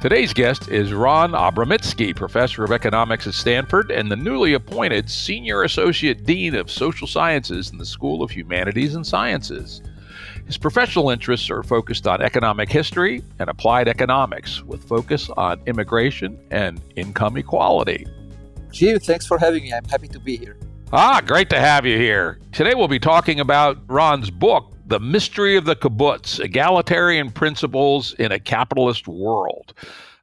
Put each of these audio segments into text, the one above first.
Today's guest is Ran Abramitzky, professor of economics at Stanford and the newly appointed senior associate dean of social sciences in the School of Humanities and Sciences. His professional interests are focused on economic history and applied economics, with focus on immigration and income equality. Jim, thanks for having me. I'm happy to be here. Ah, great to have you here. Today we'll be talking about Ran's book, the Mystery of the Kibbutz Egalitarian Principles in a Capitalist World.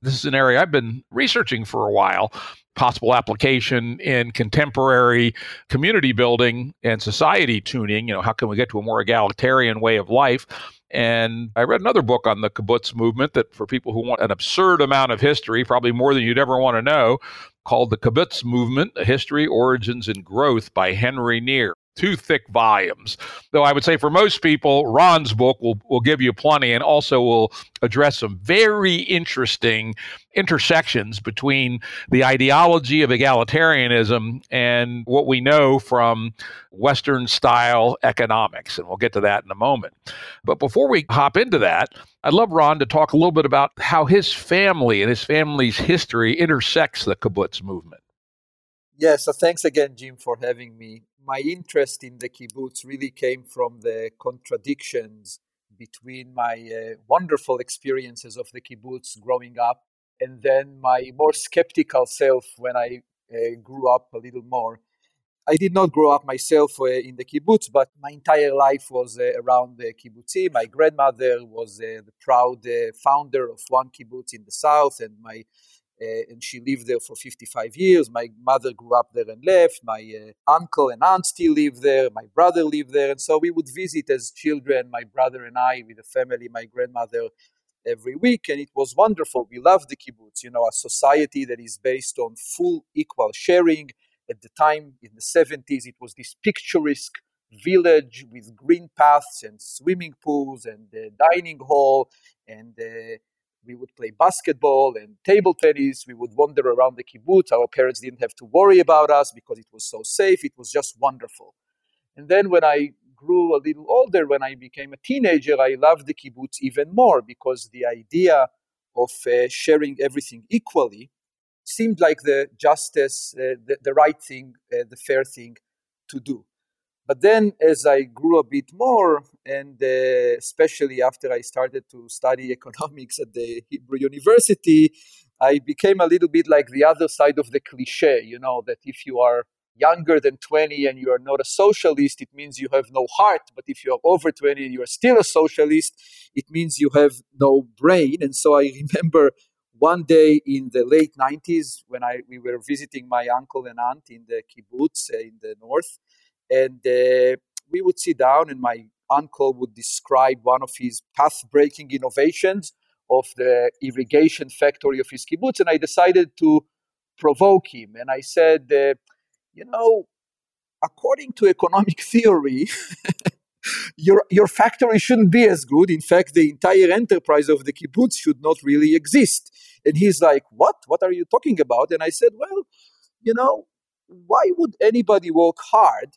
This is an area I've been researching for a while. Possible application in contemporary community building and society tuning. You know, how can we get to a more egalitarian way of life? And I read another book on the kibbutz movement that, for people who want an absurd amount of history, probably more than you'd ever want to know, called The Kibbutz Movement A History, Origins, and Growth by Henry Near two thick volumes. Though I would say for most people, Ran's book will, will give you plenty and also will address some very interesting intersections between the ideology of egalitarianism and what we know from Western style economics. And we'll get to that in a moment. But before we hop into that, I'd love Ran to talk a little bit about how his family and his family's history intersects the kibbutz movement. Yeah, so thanks again, Jim, for having me. My interest in the kibbutz really came from the contradictions between my uh, wonderful experiences of the kibbutz growing up and then my more skeptical self when I uh, grew up a little more. I did not grow up myself uh, in the kibbutz, but my entire life was uh, around the kibbutzi. My grandmother was uh, the proud uh, founder of one kibbutz in the south, and my uh, and she lived there for 55 years. My mother grew up there and left. My uh, uncle and aunt still live there. My brother lived there. And so we would visit as children, my brother and I, with the family, my grandmother, every week. And it was wonderful. We loved the kibbutz, you know, a society that is based on full equal sharing. At the time, in the 70s, it was this picturesque village with green paths and swimming pools and the dining hall and uh, we would play basketball and table tennis. We would wander around the kibbutz. Our parents didn't have to worry about us because it was so safe. It was just wonderful. And then when I grew a little older, when I became a teenager, I loved the kibbutz even more because the idea of uh, sharing everything equally seemed like the justice, uh, the, the, right thing, uh, the fair thing to do. But then, as I grew a bit more, and uh, especially after I started to study economics at the Hebrew University, I became a little bit like the other side of the cliche, you know, that if you are younger than 20 and you are not a socialist, it means you have no heart. But if you are over 20 and you are still a socialist, it means you have no brain. And so I remember one day in the late 90s when I, we were visiting my uncle and aunt in the kibbutz uh, in the north and uh, we would sit down and my uncle would describe one of his path-breaking innovations of the irrigation factory of his kibbutz and i decided to provoke him and i said uh, you know according to economic theory your your factory shouldn't be as good. In fact the entire enterprise of the kibbutz should not really exist. And he's like what? What are you talking about? And i said well you know why would anybody work hard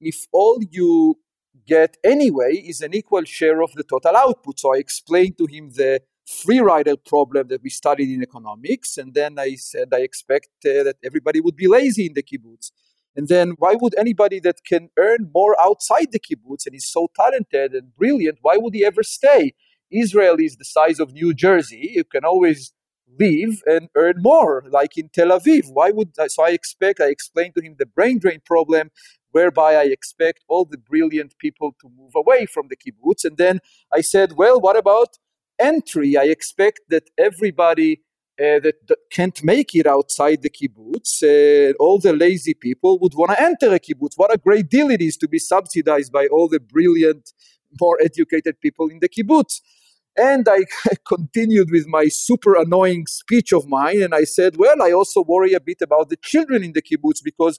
if all you get anyway is an equal share of the total output. So I explained to him the free rider problem that we studied in economics. And then I said, I expect uh, that everybody would be lazy in the kibbutz. And then why would anybody that can earn more outside the kibbutz and is so talented and brilliant, why would he ever stay? Israel is the size of New Jersey. You can always leave and earn more, like in Tel Aviv. Why would? So I expect, I explained to him the brain drain problem whereby I expect all the brilliant people to move away from the kibbutz. And then I said, well, what about entry? I expect that everybody uh, that, that, can't make it outside the kibbutz, uh, all the lazy people would want to enter a kibbutz. What a great deal it is to be subsidized by all the brilliant, more educated people in the kibbutz. And I continued with my super annoying speech of mine. And I said, well, I also worry a bit about the children in the kibbutz because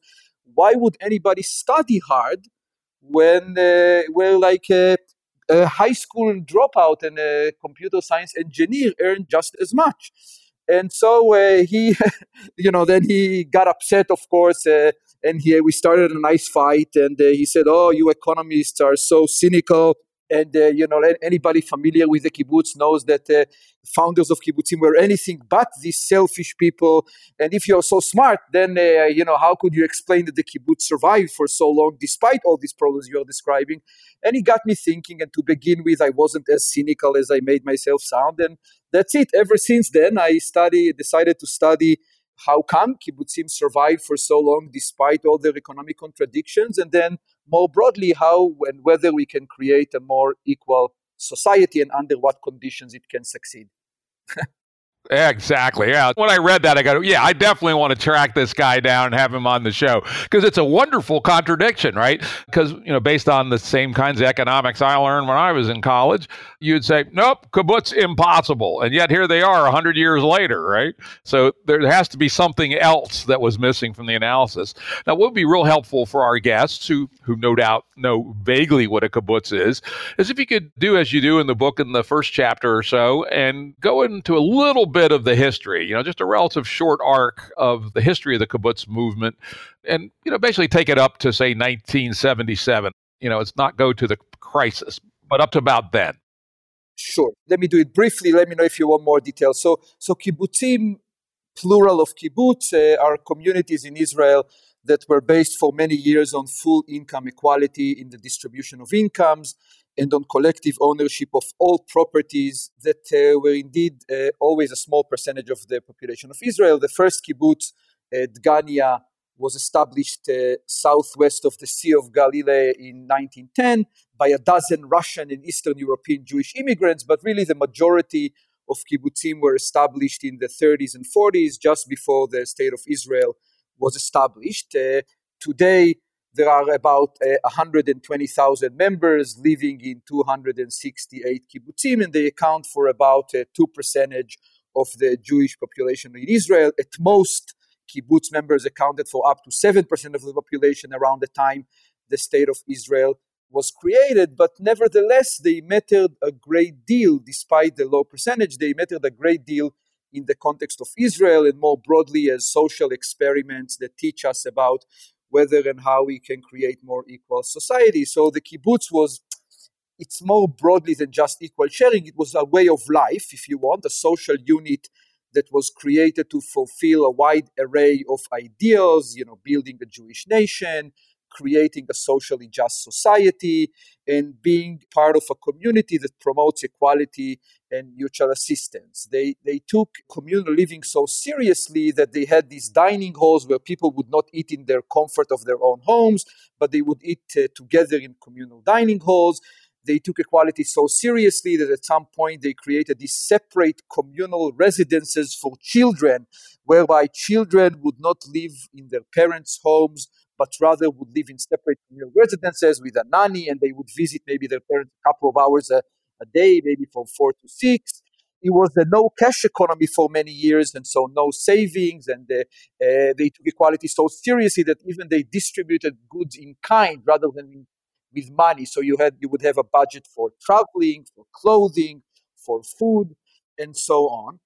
why would anybody study hard when uh, we're like a, a, high school dropout and a computer science engineer earn just as much? And so uh, he, you know, then he got upset, of course, uh, and he, we started a nice fight. And uh, he said, "Oh, you economists are so cynical." And uh, you know, anybody familiar with the kibbutz knows that uh, founders of kibbutzim were anything but these selfish people. And if you're so smart, then uh, you know how could you explain that the kibbutz survived for so long despite all these problems you are describing? And it got me thinking. And to begin with, I wasn't as cynical as I made myself sound. And that's it. Ever since then, I study decided to study how come kibbutzim survived for so long despite all their economic contradictions, and then more broadly, how and whether we can create a more equal society and under what conditions it can succeed. Exactly. Yeah. When I read that, I go, yeah, I definitely want to track this guy down and have him on the show because it's a wonderful contradiction, right? Because, you know, based on the same kinds of economics I learned when I was in college, you'd say, nope, kibbutz impossible. And yet here they are 100 years later, right? So there has to be something else that was missing from the analysis. Now, what would be real helpful for our guests who, who no doubt know vaguely what a kibbutz is, is if you could do as you do in the book in the first chapter or so and go into a little bit of the history, you know, just a relative short arc of the history of the kibbutz movement and, you know, basically take it up to, say, 1977. You know, it's not go to the crisis, but up to about then. Sure. Let me do it briefly. Let me know if you want more details. So, so kibbutzim, plural of kibbutz, uh, are communities in Israel that were based for many years on full income equality in the distribution of incomes and on collective ownership of all properties that uh, were indeed uh, always a small percentage of the population of Israel. The first kibbutz, uh, Dgania, was established uh, southwest of the Sea of Galilee in 1910 by a dozen Russian and Eastern European Jewish immigrants, but really the majority of kibbutzim were established in the 30s and 40s, just before the state of Israel was established. Uh, today, there are about uh, 120,000 members living in 268 kibbutzim, and they account for about uh, 2 percentage of the Jewish population in Israel. At most, kibbutz members accounted for up to 7% of the population around the time the state of Israel was created, but nevertheless, they mattered a great deal, despite the low percentage, they mattered a great deal in the context of Israel and more broadly as social experiments that teach us about whether and how we can create more equal society. So the kibbutz was it's more broadly than just equal sharing. It was a way of life, if you want, a social unit that was created to fulfill a wide array of ideals, you know, building a Jewish nation, creating a socially just society, and being part of a community that promotes equality and mutual assistance. They, they took communal living so seriously that they had these dining halls where people would not eat in their comfort of their own homes, but they would eat uh, together in communal dining halls. They took equality so seriously that at some point they created these separate communal residences for children, whereby children would not live in their parents' homes, but rather would live in separate communal residences with a nanny, and they would visit maybe their parents a couple of hours a, a day, maybe from four to six. It was a no cash economy for many years, and so no savings. And uh, uh, they took equality so seriously that even they distributed goods in kind rather than in, with money. So you had you would have a budget for traveling, for clothing, for food, and so on.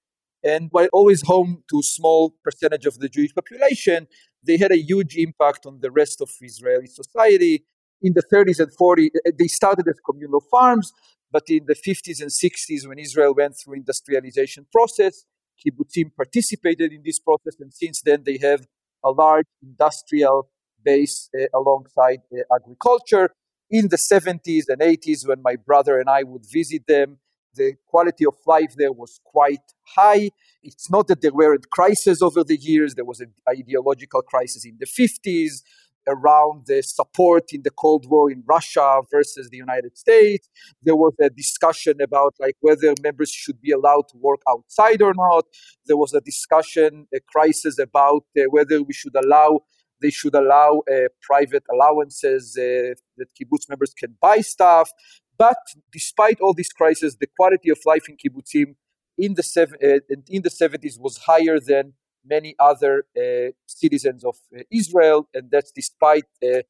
And while always home to small percentage of the Jewish population, they had a huge impact on the rest of Israeli society. In the 30s and 40s, they started as communal farms, but in the 50s and 60s, when Israel went through industrialization process, kibbutzim participated in this process, and since then they have a large industrial base uh, alongside uh, agriculture. In the 70s and 80s, when my brother and I would visit them, the quality of life there was quite high. It's not that there weren't crises over the years. There was an ideological crisis in the 50s around the support in the Cold War in Russia versus the United States. There was a discussion about like whether members should be allowed to work outside or not. There was a discussion, a crisis about uh, whether we should allow they should allow uh, private allowances uh, that kibbutz members can buy stuff. But despite all these crises, the quality of life in kibbutzim in the sev- uh, in the 70s was higher than many other uh, citizens of uh, Israel, and that's despite uh,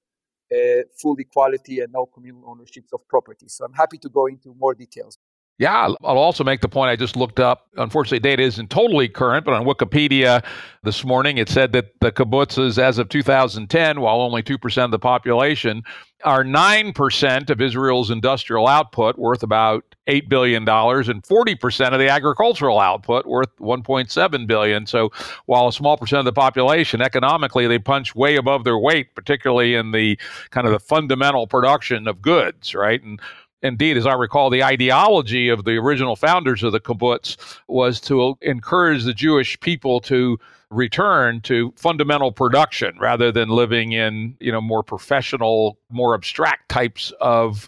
full equality and no communal ownerships of property. So I'm happy to go into more details. Yeah, I'll also make the point I just looked up. Unfortunately, data isn't totally current, but on Wikipedia this morning it said that the kibbutzes, as of 2010, while only 2% of the population, are 9% of Israel's industrial output, worth about $8 billion, and 40% of the agricultural output, worth $1.7 billion. So while a small percent of the population, economically, they punch way above their weight, particularly in the kind of the fundamental production of goods, right? And Indeed, as I recall, the ideology of the original founders of the kibbutz was to encourage the Jewish people to return to fundamental production rather than living in, you know, more professional, more abstract types of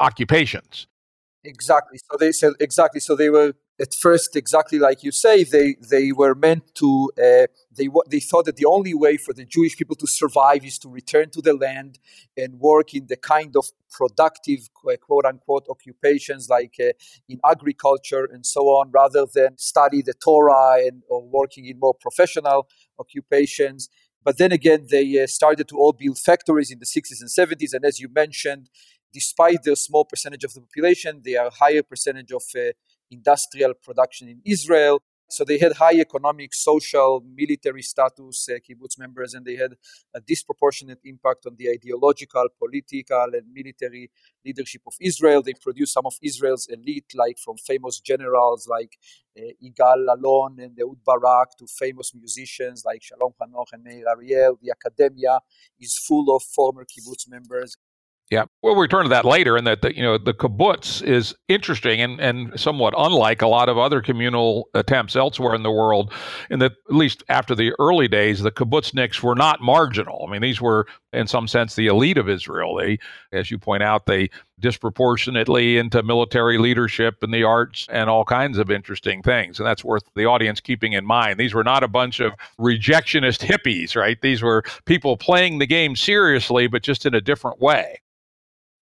occupations. Exactly. So they said exactly. So they were at first exactly like you say. They they were meant to. Uh, they they thought that the only way for the Jewish people to survive is to return to the land and work in the kind of productive quote unquote occupations like uh, in agriculture and so on, rather than study the Torah and or working in more professional occupations. But then again, they uh, started to all build factories in the 60s and 70s, and as you mentioned, despite their small percentage of the population, they are higher percentage of uh, industrial production in Israel. So they had high economic, social, military status, uh, kibbutz members, and they had a disproportionate impact on the ideological, political, and military leadership of Israel. They produced some of Israel's elite, like from famous generals like uh, Yigal Allon and Ehud Barak to famous musicians like Shalom Hanoch and Meir Ariel. The academia is full of former kibbutz members. Yeah, we'll return to that later. And that the, you know the kibbutz is interesting and, and somewhat unlike a lot of other communal attempts elsewhere in the world. In that, at least after the early days, the kibbutzniks were not marginal. I mean, these were in some sense the elite of Israel. They, as you point out, they disproportionately into military leadership and the arts and all kinds of interesting things. And that's worth the audience keeping in mind. These were not a bunch of rejectionist hippies, right? These were people playing the game seriously, but just in a different way.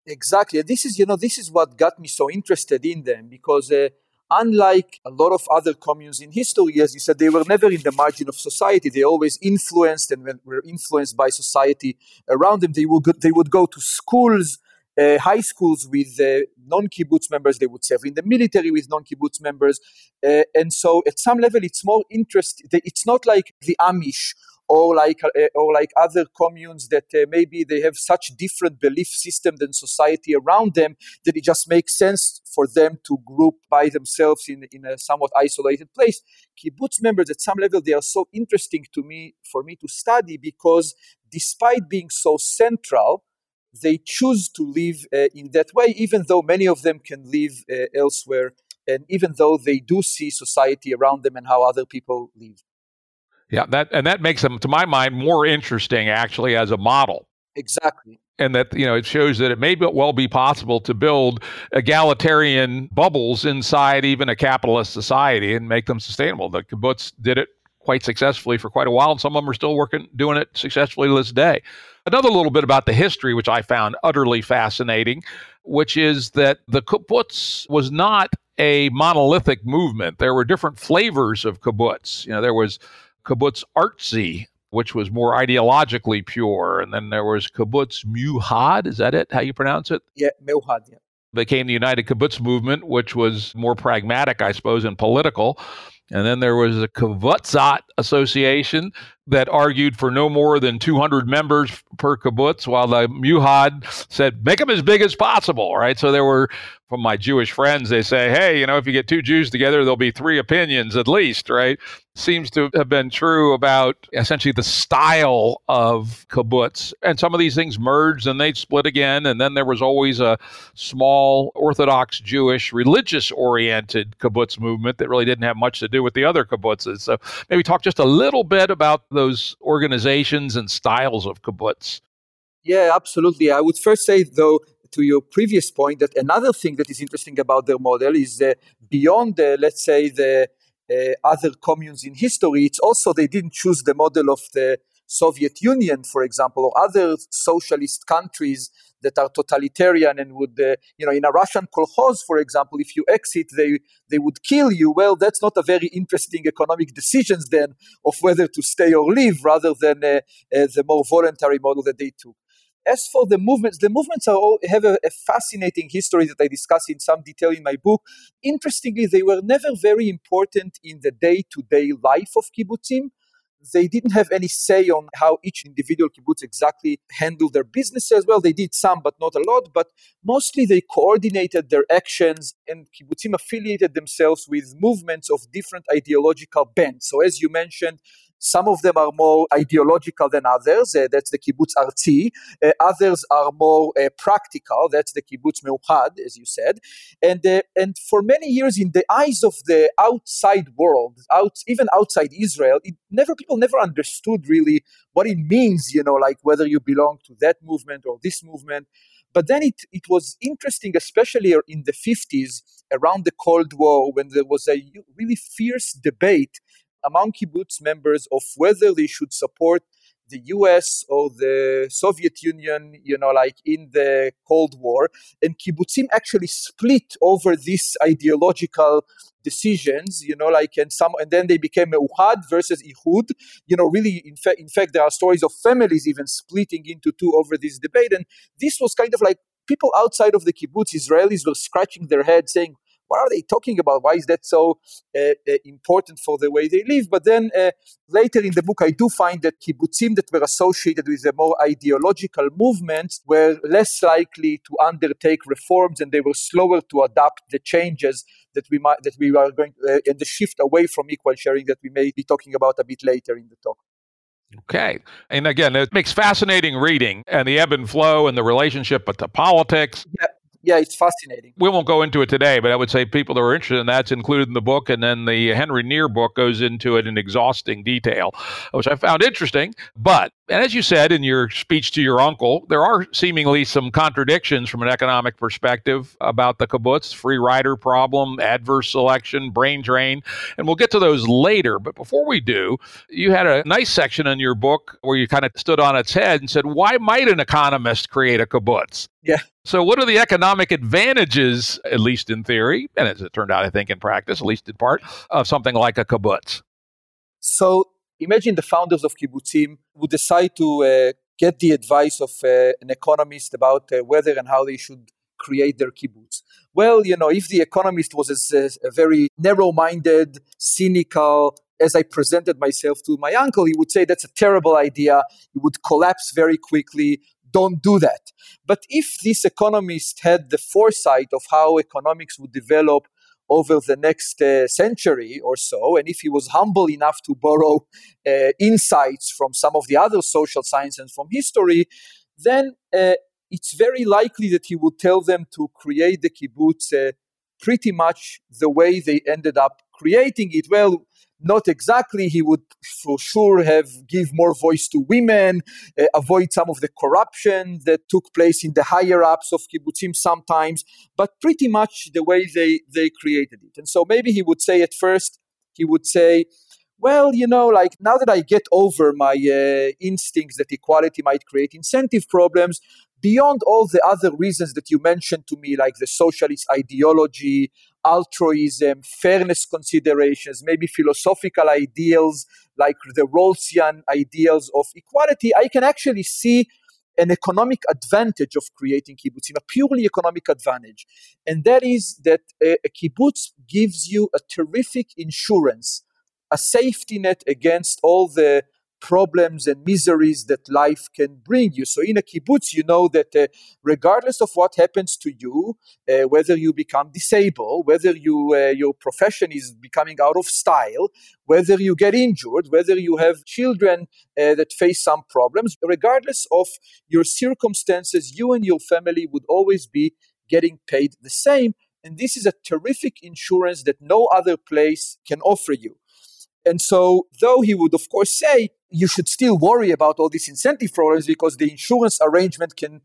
Exactly. This is, you know, this is what got me so interested in them because uh, unlike a lot of other communes in history, as you said, they were never in the margin of society. They always influenced and were influenced by society around them. They would go, they would go to schools, uh, high schools with uh, non-kibbutz members. They would serve in the military with non-kibbutz members, uh, and so at some level, it's more interesting. It's not like the Amish or like uh, or like other communes that uh, maybe they have such different belief system than society around them that it just makes sense for them to group by themselves in, in a somewhat isolated place. Kibbutz members at some level they are so interesting to me for me to study because despite being so central they choose to live uh, in that way even though many of them can live uh, elsewhere and even though they do see society around them and how other people live yeah, that and that makes them, to my mind, more interesting actually as a model. Exactly. And that you know it shows that it may well be possible to build egalitarian bubbles inside even a capitalist society and make them sustainable. The kibbutz did it quite successfully for quite a while, and some of them are still working doing it successfully to this day. Another little bit about the history, which I found utterly fascinating, which is that the kibbutz was not a monolithic movement. There were different flavors of kibbutz. You know, there was kibbutz Artzi, which was more ideologically pure. And then there was kibbutz muhad. Is that it? How you pronounce it? Yeah, muhad. Yeah. Became the United Kibbutz Movement, which was more pragmatic, I suppose, and political. And then there was a Kibbutzat Association that argued for no more than 200 members per kibbutz, while the Muhad said, make them as big as possible, right? So there were from my Jewish friends, they say, hey, you know, if you get two Jews together, there'll be three opinions at least, right? Seems to have been true about essentially the style of kibbutz. And some of these things merged and they split again. And then there was always a small Orthodox Jewish religious oriented kibbutz movement that really didn't have much to do with the other kibbutzes. So maybe talk just a little bit about those organizations and styles of kibbutz. Yeah, absolutely. I would first say, though, to your previous point that another thing that is interesting about their model is uh, beyond, the, let's say, the uh, other communes in history, it's also they didn't choose the model of the Soviet Union, for example, or other socialist countries that are totalitarian and would, uh, you know, in a Russian kolkhoz, for example, if you exit, they they would kill you. Well, that's not a very interesting economic decisions then of whether to stay or leave, rather than uh, uh, the more voluntary model that they took. As for the movements, the movements all, have a, a fascinating history that I discuss in some detail in my book. Interestingly, they were never very important in the day-to-day life of kibbutzim they didn't have any say on how each individual kibbutz exactly handled their businesses. Well, they did some, but not a lot. But mostly they coordinated their actions, and kibbutzim affiliated themselves with movements of different ideological bents. So, as you mentioned, some of them are more ideological than others. Uh, that's the kibbutz Artzi. Uh, others are more uh, practical. That's the kibbutz meuchad, as you said. And uh, and for many years, in the eyes of the outside world, out even outside Israel, it never people never understood really what it means. You know, like whether you belong to that movement or this movement. But then it, it was interesting, especially in the 50s, around the Cold War, when there was a really fierce debate among kibbutz members of whether they should support the US or the Soviet Union, you know, like in the Cold War. And kibbutzim actually split over these ideological decisions, you know, like, and some, and then they became Meuchad versus Ihud. You know, really, in fact, in fact, there are stories of families even splitting into two over this debate. And this was kind of like people outside of the kibbutz, Israelis were scratching their head saying, what are they talking about? Why is that so uh, uh, important for the way they live? But then uh, later in the book, I do find that kibbutzim that were associated with a more ideological movements were less likely to undertake reforms, and they were slower to adapt the changes that we might that we are going uh, and the shift away from equal sharing that we may be talking about a bit later in the talk. Okay. And again, it makes fascinating reading and the ebb and flow and the relationship with the politics. Yeah yeah, it's fascinating. We won't go into it today, but I would say people that are interested in that's included in the book, and then the Henry Near book goes into it in exhausting detail, which I found interesting. But and as you said in your speech to your uncle, there are seemingly some contradictions from an economic perspective about the kibbutz, free rider problem, adverse selection, brain drain, and we'll get to those later. But before we do, you had a nice section in your book where you kind of stood on its head and said, "Why might an economist create a kibbutz?" Yeah. So, what are the economic advantages, at least in theory, and as it turned out, I think in practice, at least in part, of something like a kibbutz? So, imagine the founders of kibbutzim would decide to uh, get the advice of uh, an economist about uh, whether and how they should create their kibbutz. Well, you know, if the economist was as, a very narrow-minded, cynical, as I presented myself to my uncle, he would say that's a terrible idea. It would collapse very quickly don't do that. But if this economist had the foresight of how economics would develop over the next uh, century or so, and if he was humble enough to borrow uh, insights from some of the other social sciences and from history, then uh, it's very likely that he would tell them to create the kibbutz uh, pretty much the way they ended up creating it. Well, not exactly. He would for sure have give more voice to women, uh, avoid some of the corruption that took place in the higher ups of kibbutzim sometimes, but pretty much the way they they created it. And so maybe he would say at first, he would say, well, you know, like now that I get over my uh, instincts that equality might create incentive problems, beyond all the other reasons that you mentioned to me, like the socialist ideology, altruism, fairness considerations, maybe philosophical ideals like the Rawlsian ideals of equality, I can actually see an economic advantage of creating kibbutzim, a purely economic advantage. And that is that a, a kibbutz gives you a terrific insurance, a safety net against all the problems and miseries that life can bring you. So in a kibbutz, you know that uh, regardless of what happens to you, uh, whether you become disabled, whether you uh, your profession is becoming out of style, whether you get injured, whether you have children uh, that face some problems, regardless of your circumstances, you and your family would always be getting paid the same. And this is a terrific insurance that no other place can offer you. And so, though he would, of course, say you should still worry about all these incentive problems because the insurance arrangement can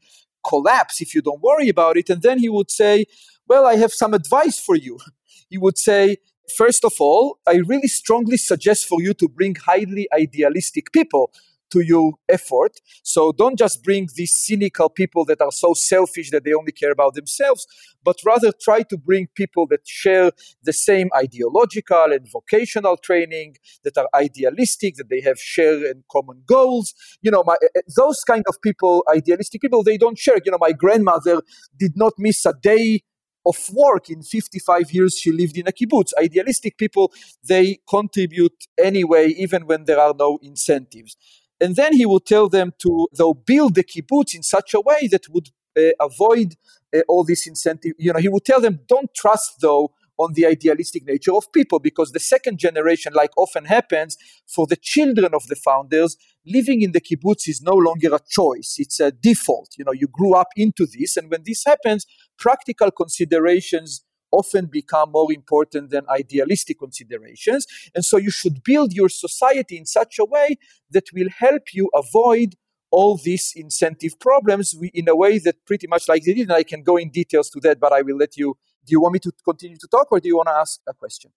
collapse if you don't worry about it. And then he would say, Well, I have some advice for you. He would say, First of all, I really strongly suggest for you to bring highly idealistic people to your effort. So don't just bring these cynical people that are so selfish that they only care about themselves, but rather try to bring people that share the same ideological and vocational training, that are idealistic, that they have shared and common goals. You know, my, eh, eh, those kind of people, idealistic people, they don't share. You know, my grandmother did not miss a day of work in 55 years she lived in a kibbutz idealistic people they contribute anyway even when there are no incentives and then he would tell them to they'll build the kibbutz in such a way that would uh, avoid uh, all this incentive you know he would tell them don't trust though on the idealistic nature of people because the second generation like often happens for the children of the founders living in the kibbutz is no longer a choice. It's a default. You know you grew up into this and when this happens practical considerations often become more important than idealistic considerations. And so you should build your society in such a way that will help you avoid all these incentive problems in a way that pretty much like they did. And I can go in details to that, but I will let you. Do you want me to continue to talk or do you want to ask a question?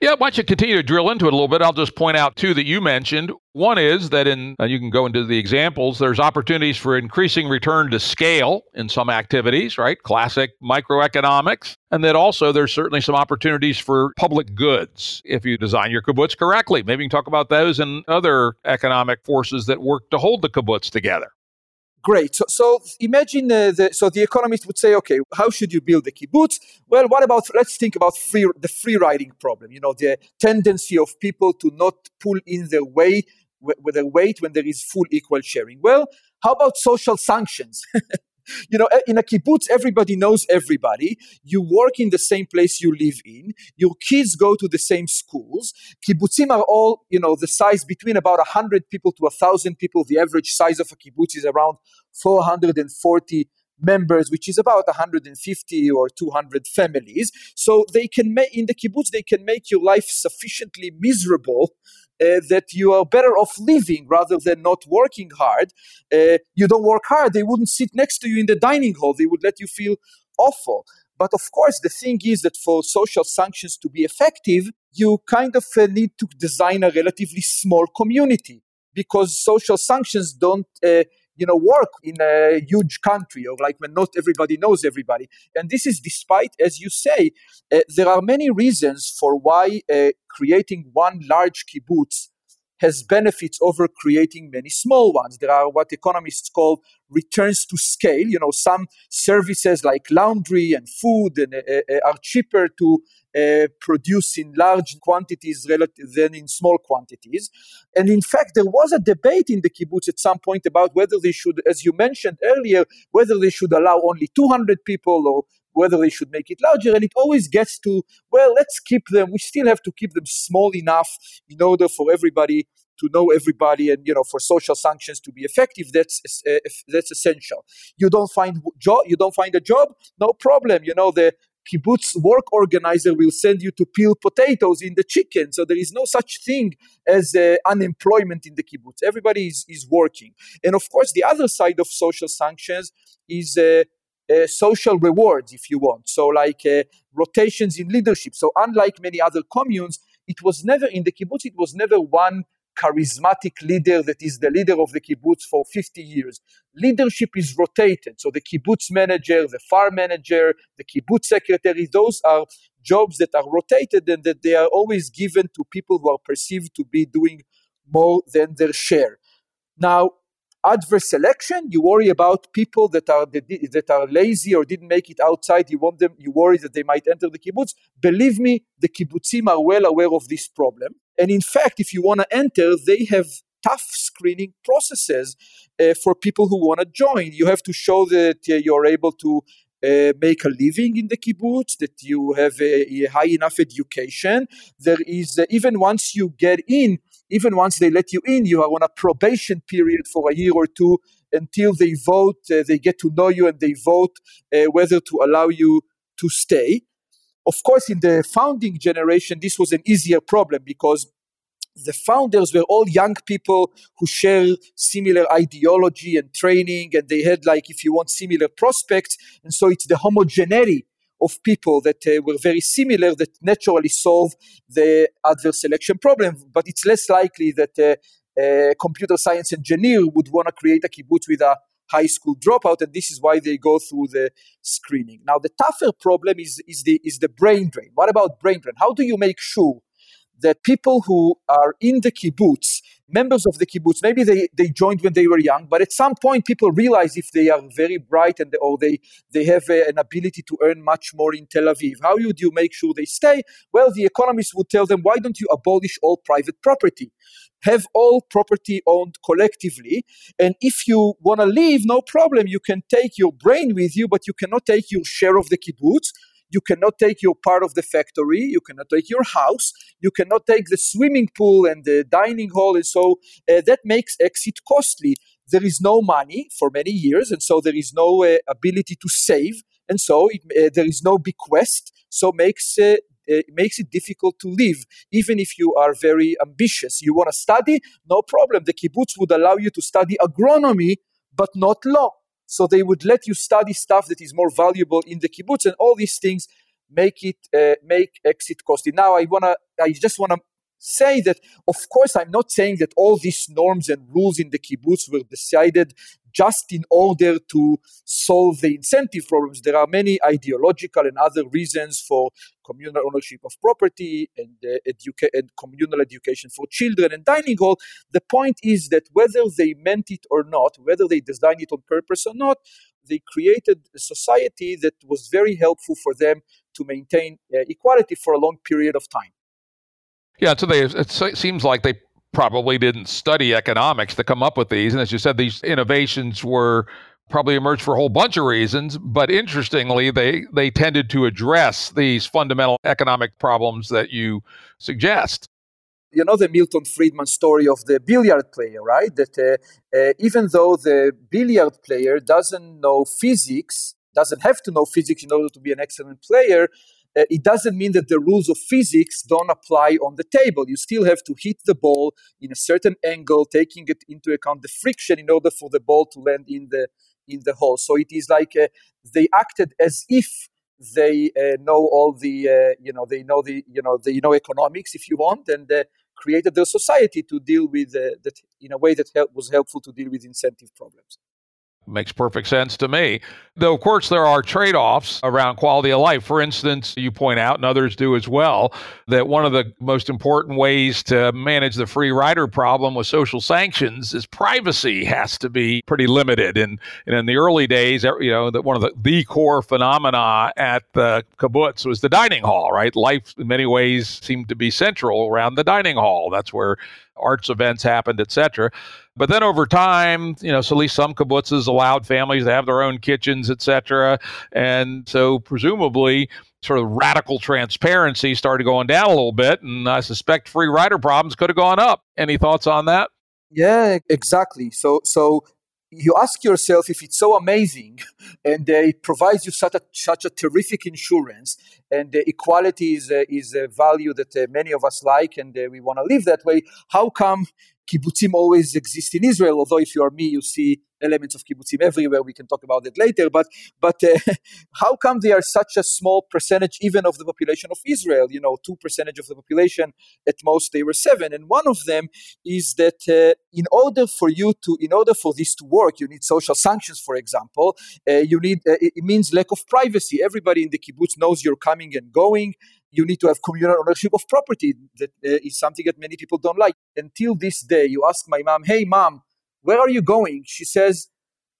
Yeah, why don't you continue to drill into it a little bit? I'll just point out two that you mentioned. One is that in, and you can go into the examples, there's opportunities for increasing return to scale in some activities, right? Classic microeconomics. And that also there's certainly some opportunities for public goods if you design your kibbutz correctly. Maybe you can talk about those and other economic forces that work to hold the kibbutz together. Great. So, so imagine uh, the, so the economist would say, okay, how should you build the kibbutz? Well, what about let's think about free, the free riding problem. You know, the tendency of people to not pull in their weight with their weight when there is full equal sharing. Well, how about social sanctions? you know, in a kibbutz, everybody knows everybody. You work in the same place you live in. Your kids go to the same schools. Kibbutzim are all, you know, the size between about 100 people to 1,000 people. The average size of a kibbutz is around 440 members, which is about 150 or 200 families. So they can make, in the kibbutz, they can make your life sufficiently miserable uh, that you are better off living rather than not working hard. Uh, you don't work hard, they wouldn't sit next to you in the dining hall, they would let you feel awful. But of course, the thing is that for social sanctions to be effective, you kind of uh, need to design a relatively small community because social sanctions don't uh, you know work in a huge country or like when not everybody knows everybody. And this is despite as you say uh, there are many reasons for why uh, creating one large kibbutz has benefits over creating many small ones. There are what economists call returns to scale. You know, some services like laundry and food and, uh, uh, are cheaper to uh, produce in large quantities relative than in small quantities. And in fact, there was a debate in the kibbutz at some point about whether they should, as you mentioned earlier, whether they should allow only 200 people or whether they should make it larger. And it always gets to, well, let's keep them, we still have to keep them small enough in order for everybody to know everybody and you know for social sanctions to be effective that's uh, that's essential you don't find job you don't find a job no problem you know the kibbutz work organizer will send you to peel potatoes in the chicken. So there is no such thing as uh, unemployment in the kibbutz. Everybody is, is working. And of course, the other side of social sanctions is uh, uh, social rewards, if you want. So, like uh, rotations in leadership. So, unlike many other communes, it was never in the kibbutz, it was never one charismatic leader that is the leader of the kibbutz for 50 years. Leadership is rotated. So the kibbutz manager, the farm manager, the kibbutz secretary, those are jobs that are rotated and that they are always given to people who are perceived to be doing more than their share. Now, adverse selection. You worry about people that are that are lazy or didn't make it outside. You want them you worry that they might enter the kibbutz. Believe me the kibbutzim are well aware of this problem. And in fact if you want to enter they have tough screening processes uh, for people who want to join. You have to show that uh, you're able to uh, make a living in the kibbutz, that you have a, a high enough education. There is, uh, even once you get in, even once they let you in, you are on a probation period for a year or two until they vote, uh, they get to know you and they vote uh, whether to allow you to stay. Of course, in the founding generation, this was an easier problem because the founders were all young people who share similar ideology and training, and they had, like, if you want, similar prospects. And so it's the homogeneity of people that uh, were very similar that naturally solve the adverse selection problem. But it's less likely that uh, a computer science engineer would want to create a kibbutz with a high school dropout, and this is why they go through the screening. Now, the tougher problem is, is, the, is the brain drain. What about brain drain? How do you make sure that people who are in the kibbutz, members of the kibbutz, maybe they, they joined when they were young, but at some point people realize if they are very bright and or they, they have a, an ability to earn much more in Tel Aviv, how would you make sure they stay? Well, the economists would tell them, why don't you abolish all private property? Have all property owned collectively. And if you want to leave, no problem. You can take your brain with you, but you cannot take your share of the kibbutz you cannot take your part of the factory, you cannot take your house, you cannot take the swimming pool and the dining hall. And so uh, that makes exit costly. There is no money for many years, and so there is no uh, ability to save, and so it, uh, there is no bequest, so makes uh, it makes it difficult to live, even if you are very ambitious. You want to study? No problem. The kibbutz would allow you to study agronomy, but not law. So they would let you study stuff that is more valuable in the kibbutz, and all these things make it uh, make exit costly. Now I wanna, I just wanna say that, of course, I'm not saying that all these norms and rules in the kibbutz were decided just in order to solve the incentive problems. There are many ideological and other reasons for communal ownership of property and, uh, educa- and communal education for children and dining hall. The point is that whether they meant it or not, whether they designed it on purpose or not, they created a society that was very helpful for them to maintain uh, equality for a long period of time. Yeah, so they, it seems like they probably didn't study economics to come up with these. And as you said, these innovations were probably emerged for a whole bunch of reasons. But interestingly, they, they tended to address these fundamental economic problems that you suggest. You know the Milton Friedman story of the billiard player, right? That uh, uh, even though the billiard player doesn't know physics, doesn't have to know physics in order to be an excellent player, uh, it doesn't mean that the rules of physics don't apply on the table. You still have to hit the ball in a certain angle, taking it into account the friction in order for the ball to land in the in the hole. So it is like uh, they acted as if they uh, know all the uh, you know they know the you know they know economics if you want and uh, created their society to deal with that in a way that help, was helpful to deal with incentive problems. Makes perfect sense to me. Though, of course, there are trade offs around quality of life. For instance, you point out, and others do as well, that one of the most important ways to manage the free rider problem with social sanctions is privacy has to be pretty limited. And, and in the early days, er, you know, that one of the, the core phenomena at the kibbutz was the dining hall, right? Life, in many ways, seemed to be central around the dining hall. That's where arts events happened, etc. But then over time, you know, so at least some kibbutzes allowed families to have their own kitchens, etc. And so presumably sort of radical transparency started going down a little bit, and I suspect free rider problems could have gone up. Any thoughts on that? Yeah, exactly. So so you ask yourself if it's so amazing and it provides you such a, such a terrific insurance and equality is, is a value that uh, many of us like and uh, we want to live that way how come kibbutzim always exist in Israel. Although if you are me, you see elements of kibbutzim everywhere. We can talk about it later. But but uh, how come they are such a small percentage even of the population of Israel? You know, two percentage of the population at most they were seven. And one of them is that uh, in order for you to in order for this to work, you need social sanctions. For example, uh, you need uh, it means lack of privacy. Everybody in the kibbutz knows you're coming and going you need to have communal ownership of property. That uh, is something that many people don't like. Until this day, you ask my mom, "Hey, mom, where are you going?" She says,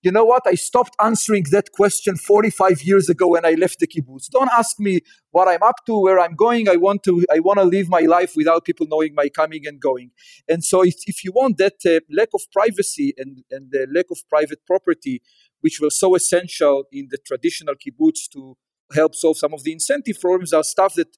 "You know what? I stopped answering that question 45 years ago when I left the kibbutz. Don't ask me what I'm up to, where I'm going. I want to. I want to live my life without people knowing my coming and going. And so, if, if you want that uh, lack of privacy and and the lack of private property, which were so essential in the traditional kibbutz to help solve some of the incentive problems are stuff that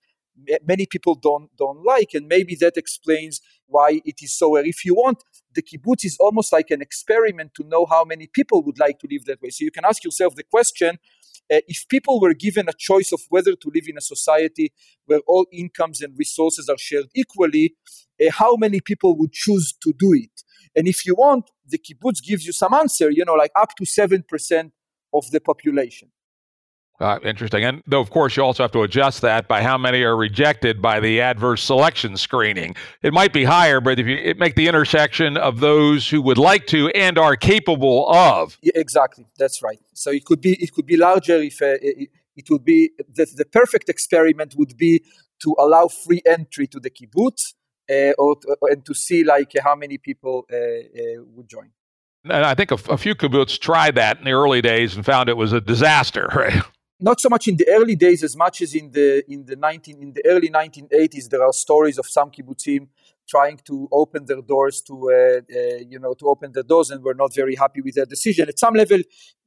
many people don't don't like and maybe that explains why it is so rare. If you want the kibbutz is almost like an experiment to know how many people would like to live that way. So you can ask yourself the question uh, if people were given a choice of whether to live in a society where all incomes and resources are shared equally uh, how many people would choose to do it? And if you want the kibbutz gives you some answer you know like up to 7% of the population Uh, interesting. And though, of course, you also have to adjust that by how many are rejected by the adverse selection screening. It might be higher, but if you make the intersection of those who would like to and are capable of. Yeah, exactly. That's right. So it could be it could be larger if uh, it, it, would be the, the perfect experiment would be to allow free entry to the kibbutz uh, or to, and to see like how many people uh, uh, would join. And I think a, a few kibbutz tried that in the early days and found it was a disaster, right? Not so much in the early days as much as in the in the 19 in the early 1980s there are stories of some kibbutzim trying to open their doors to uh, uh, you know to open the doors and we're not very happy with their decision. At some level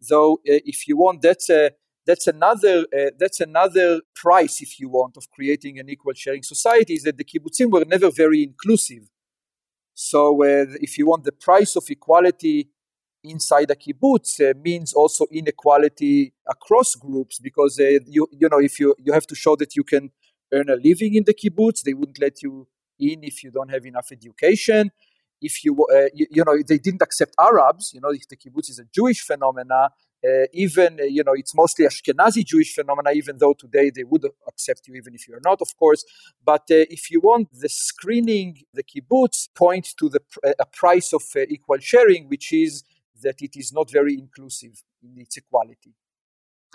though uh, if you want that's a that's another uh, that's another price if you want of creating an equal sharing society is that the kibbutzim were never very inclusive. So uh, if you want the price of equality inside a kibbutz uh, means also inequality across groups because uh, you you know if you you have to show that you can earn a living in the kibbutz they wouldn't let you in if you don't have enough education. If you uh, you, you, know they didn't accept arabs you know if the kibbutz is a jewish phenomena uh, even uh, you know it's mostly ashkenazi jewish phenomena even though today they would accept you even if you're not of course. But uh, if you want the screening the kibbutz point to the a price of equal sharing which is that it is not very inclusive in its equality.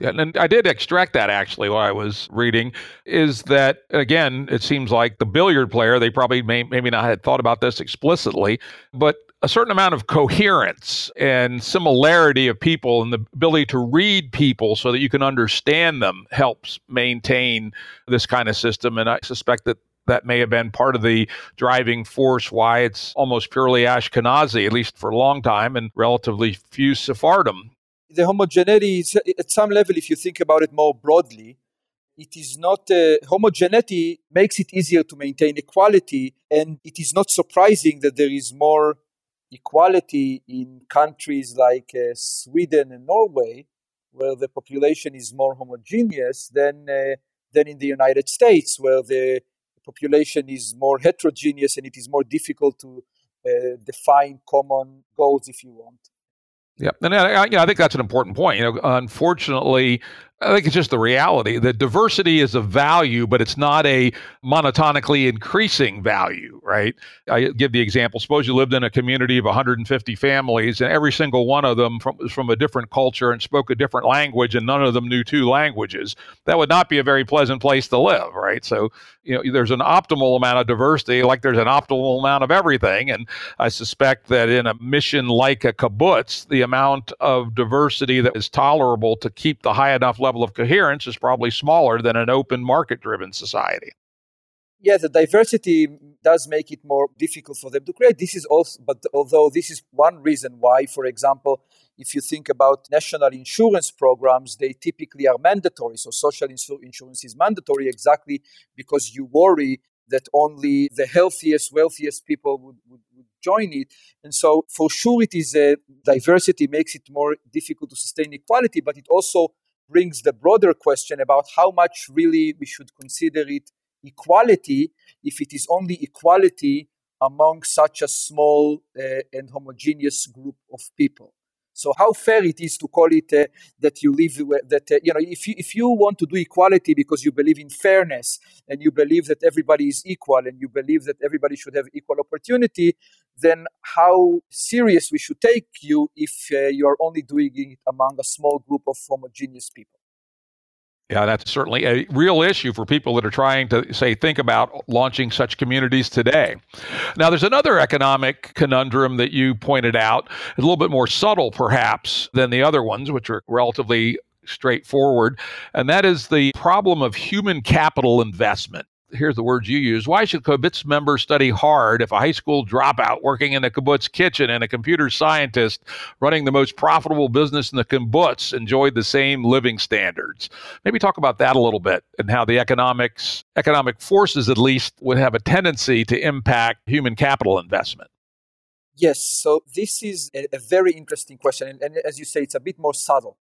Yeah, and I did extract that actually while I was reading. Is that again? It seems like the billiard player. They probably may, maybe not had thought about this explicitly, but a certain amount of coherence and similarity of people and the ability to read people so that you can understand them helps maintain this kind of system. And I suspect that that may have been part of the driving force why it's almost purely Ashkenazi, at least for a long time, and relatively few Sephardim. The homogeneity is, at some level, if you think about it more broadly, it is not uh, homogeneity makes it easier to maintain equality, and it is not surprising that there is more equality in countries like uh, Sweden and Norway, where the population is more homogeneous than uh, than in the United States, where the population is more heterogeneous and it is more difficult to uh, define common goals if you want. Yeah, and I, I, I think that's an important point. You know, unfortunately, I think it's just the reality that diversity is a value, but it's not a monotonically increasing value, right? I give the example suppose you lived in a community of 150 families, and every single one of them from, was from a different culture and spoke a different language, and none of them knew two languages. That would not be a very pleasant place to live, right? So, you know, there's an optimal amount of diversity, like there's an optimal amount of everything. And I suspect that in a mission like a kibbutz, the amount of diversity that is tolerable to keep the high enough level of coherence is probably smaller than an open market driven society. Yeah, the diversity does make it more difficult for them to create. This is also, but although this is one reason why, for example, if you think about national insurance programs, they typically are mandatory. So social insurance is mandatory exactly because you worry that only the healthiest, wealthiest people would, would, would join it. And so for sure it is a diversity makes it more difficult to sustain equality, but it also brings the broader question about how much really we should consider it equality if it is only equality among such a small uh, and homogeneous group of people. So how fair it is to call it uh, that you live that uh, you know if you if you want to do equality because you believe in fairness and you believe that everybody is equal and you believe that everybody should have equal opportunity, then how serious we should take you if uh, you are only doing it among a small group of homogeneous people. Yeah, that's certainly a real issue for people that are trying to say think about launching such communities today. Now, there's another economic conundrum that you pointed out, a little bit more subtle perhaps than the other ones, which are relatively straightforward, and that is the problem of human capital investment here's the words you use. Why should kibbutz members study hard if a high school dropout working in a kibbutz kitchen and a computer scientist running the most profitable business in the kibbutz enjoyed the same living standards? Maybe talk about that a little bit and how the economics, economic forces at least, would have a tendency to impact human capital investment. Yes, so this is a, a very interesting question. And, and as you say, it's a bit more subtle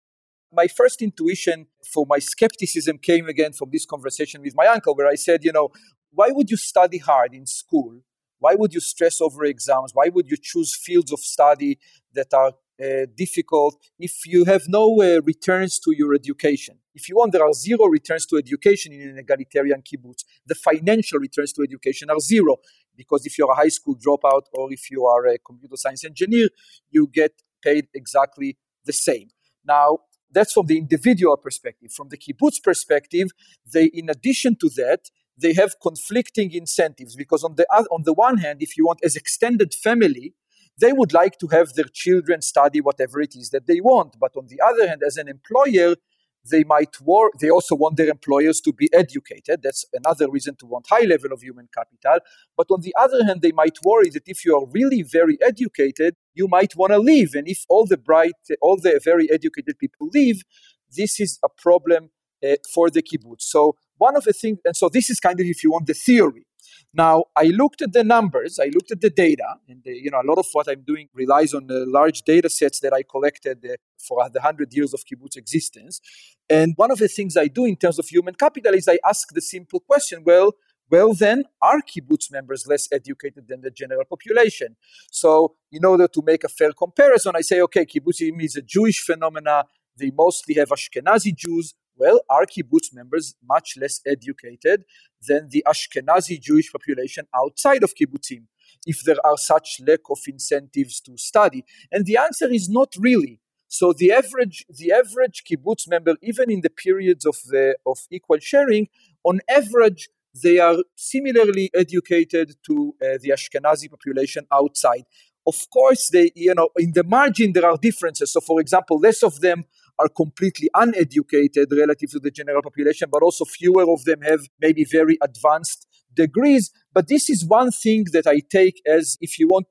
my first intuition for my skepticism came again from this conversation with my uncle, where I said, you know, why would you study hard in school? Why would you stress over exams? Why would you choose fields of study that are uh, difficult if you have no uh, returns to your education. If you want, there are zero returns to education in an egalitarian kibbutz. The financial returns to education are zero because if you're a high school dropout or if you are a computer science engineer, you get paid exactly the same. Now, that's from the individual perspective. From the kibbutz perspective, they, in addition to that, they have conflicting incentives because on the on the one hand, if you want as extended family, they would like to have their children study whatever it is that they want. But on the other hand, as an employer, they might work they also want their employers to be educated. That's another reason to want high level of human capital. But on the other hand they might worry that if you are really very educated you might want to leave. And if all the bright all the very educated people leave this is a problem uh, for the kibbutz. So one of the things and so this is kind of if you want the theory now, I looked at the numbers, I looked at the data, and the, you know a lot of what I'm doing relies on the large data sets that I collected uh, for the hundred years of kibbutz existence. And one of the things I do in terms of human capital is I ask the simple question: Well, well then are kibbutz members less educated than the general population so in order to make a fair comparison i say okay kibbutzim is a jewish phenomena they mostly have ashkenazi jews well, are kibbutz members much less educated than the Ashkenazi Jewish population outside of kibbutzim if there are such lack of incentives to study? And the answer is not really. So the average the average kibbutz member, even in the periods of the of equal sharing, on average they are similarly educated to uh, the Ashkenazi population outside. Of course, they you know in the margin there are differences. So, for example, less of them are completely uneducated relative to the general population, but also fewer of them have maybe very advanced degrees. But this is one thing that I take as, if you want,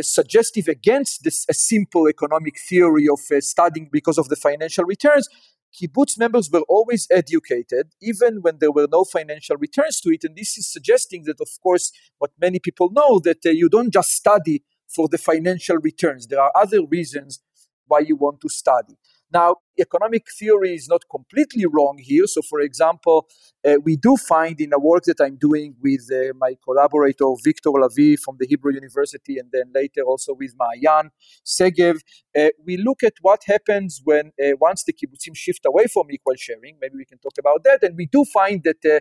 suggestive against this a simple economic theory of uh, studying because of the financial returns. Kibbutz members were always educated, even when there were no financial returns to it. And this is suggesting that, of course, what many people know that uh, you don't just study for the financial returns. There are other reasons why you want to study. Now, economic theory is not completely wrong here. So, for example, uh, we do find in a work that I'm doing with uh, my collaborator Victor Lavy from the Hebrew University, and then later also with Maayan Segev, uh, we look at what happens when uh, once the kibbutzim shift away from equal sharing. Maybe we can talk about that, and we do find that. Uh,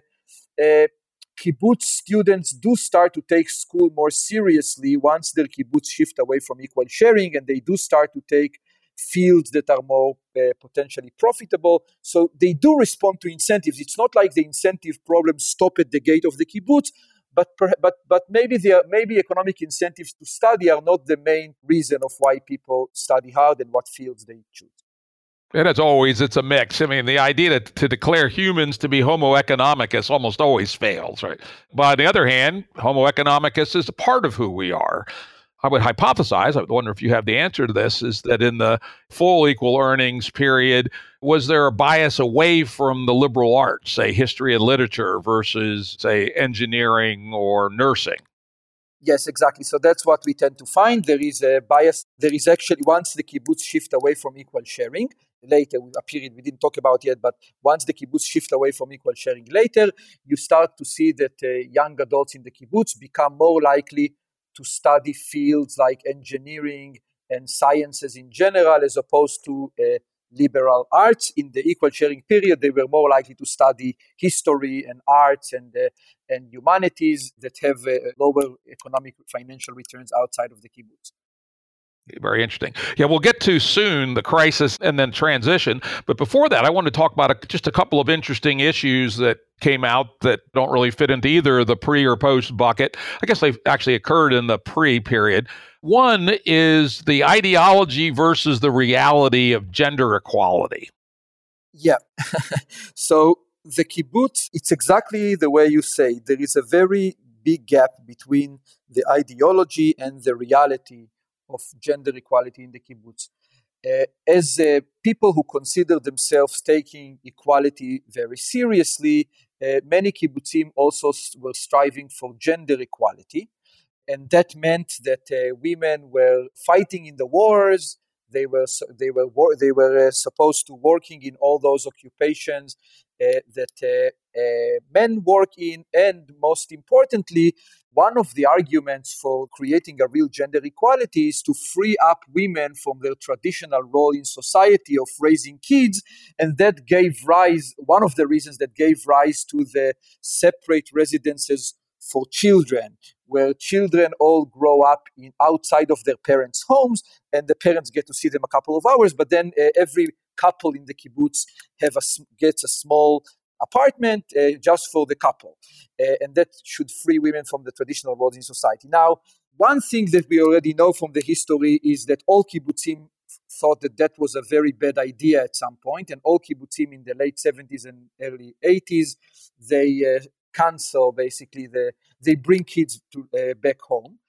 uh, kibbutz students do start to take school more seriously once their kibbutz shift away from equal sharing and they do start to take fields that are more uh, potentially profitable. So they do respond to incentives. It's not like the incentive problems stop at the gate of the kibbutz, but but but maybe the maybe economic incentives to study are not the main reason of why people study hard and what fields they choose. And as always, it's a mix. I mean, the idea to, to declare humans to be Homo economicus almost always fails, right? But on the other hand, Homo economicus is a part of who we are. I would hypothesize, I wonder if you have the answer to this, is that in the full equal earnings period, was there a bias away from the liberal arts, say history and literature versus, say, engineering or nursing? Yes, exactly. So that's what we tend to find. There is a bias. There is actually, once the kibbutz shift away from equal sharing, later, a period we didn't talk about yet, but once the kibbutz shift away from equal sharing later, you start to see that uh, young adults in the kibbutz become more likely to study fields like engineering and sciences in general, as opposed to uh, liberal arts. In the equal sharing period, they were more likely to study history and arts and uh, and humanities that have uh, lower economic financial returns outside of the kibbutz. Very interesting. Yeah, we'll get to soon the crisis and then transition. But before that, I want to talk about a, just a couple of interesting issues that came out that don't really fit into either the pre or post bucket. I guess they actually occurred in the pre period. One is the ideology versus the reality of gender equality. Yeah. so the kibbutz, it's exactly the way you say. There is a very big gap between the ideology and the reality of gender equality in the kibbutz. Uh, as uh, people who consider themselves taking equality very seriously, uh, many kibbutzim also were striving for gender equality. And that meant that uh, women were fighting in the wars. They were they were they were uh, supposed to working in all those occupations that uh, uh, men work in, and most importantly, one of the arguments for creating a real gender equality is to free up women from their traditional role in society of raising kids. And that gave rise, one of the reasons that gave rise to the separate residences for children, where children all grow up in outside of their parents' homes, and the parents get to see them a couple of hours. But then uh, every couple in the kibbutz have a, gets a small apartment uh, just for the couple. Uh, and that should free women from the traditional roles in society. Now, one thing that we already know from the history is that all kibbutzim thought that that was a very bad idea at some point, and all kibbutzim in the late 70s and early 80s, they uh, cancel basically the, they bring kids to, uh, back home.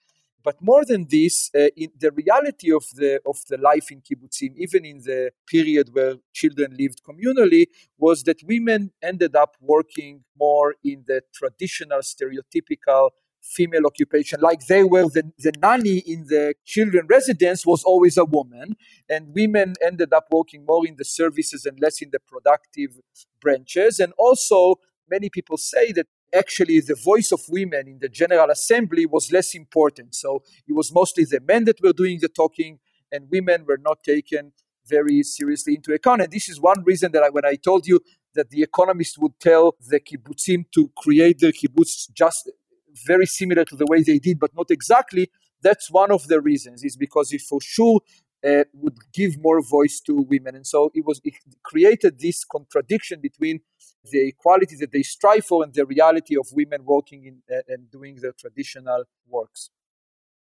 But more than this, uh, in the reality of the of the life in kibbutzim, even in the period where children lived communally, was that women ended up working more in the traditional, stereotypical female occupation. Like they were the, the nanny in the children residence was always a woman and women ended up working more in the services and less in the productive branches. And also many people say that actually the voice of women in the General Assembly was less important. So it was mostly the men that were doing the talking, and women were not taken very seriously into account. And this is one reason that I, when I told you that the economists would tell the kibbutzim to create their kibbutz just very similar to the way they did, but not exactly. That's one of the reasons. Is because it for sure uh, would give more voice to women, and so it was it created this contradiction between the equality that they strive for and the reality of women working in uh, and doing their traditional works.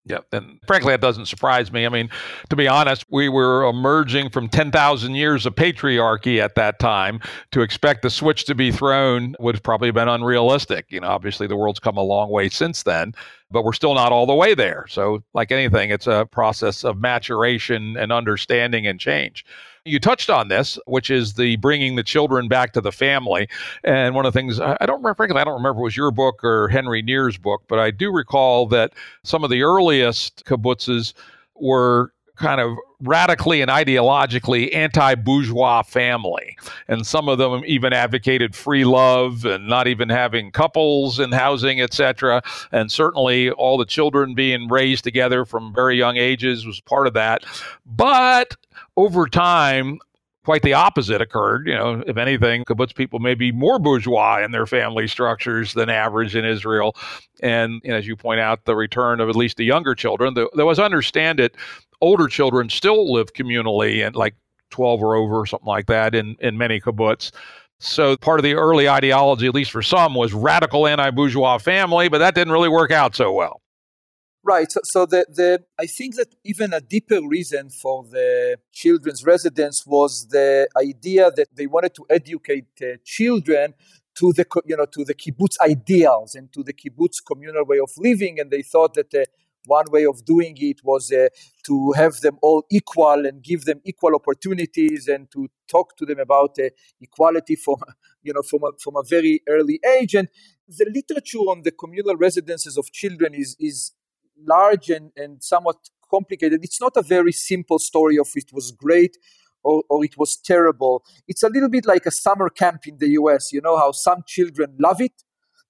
Yeah, and frankly, that doesn't surprise me. I mean, to be honest, we were emerging from 10,000 years of patriarchy at that time. To expect the switch to be thrown would have probably been unrealistic. You know, obviously, the world's come a long way since then, but we're still not all the way there. So, like anything, it's a process of maturation and understanding and change. You touched on this, which is the bringing the children back to the family. And one of the things I don't remember, frankly, I don't remember it was your book or Henry Near's book, but I do recall that some of the earliest kibbutzes were kind of radically and ideologically anti-bourgeois family. And some of them even advocated free love and not even having couples in housing etc and certainly all the children being raised together from very young ages was part of that. But over time quite the opposite occurred. You know, if anything, kibbutz people may be more bourgeois in their family structures than average in Israel. And, and as you point out, the return of at least the younger children, though as I understand it, older children still live communally and like 12 or over, something like that, in, in many kibbutz. So part of the early ideology, at least for some, was radical anti-bourgeois family, but that didn't really work out so well. Right. So, so the, the I think that even a deeper reason for the children's residence was the idea that they wanted to educate uh, children to the you know to the kibbutz ideals and to the kibbutz communal way of living, and they thought that uh, one way of doing it was uh, to have them all equal and give them equal opportunities and to talk to them about uh, equality from you know from a, from a very early age and the literature on the communal residences of children is is large and, and somewhat complicated. It's not a very simple story of it was great or, or it was terrible. It's a little bit like a summer camp in the us you know how some children love it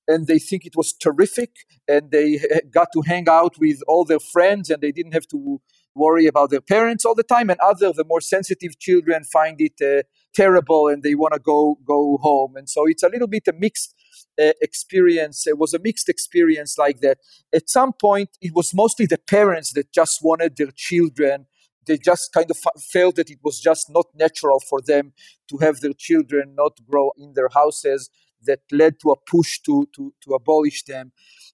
and they think it was terrific and they got to hang out with all their friends and they didn't have to worry about their parents all the time and other the more sensitive children find it uh, terrible and they want to go go home. And so it's a little bit a mixed experience it was a mixed experience like that at some point it was mostly the parents that just wanted their children they just kind of felt that it was just not natural for them to have their children not grow in their houses that led to a push to, to, to abolish them.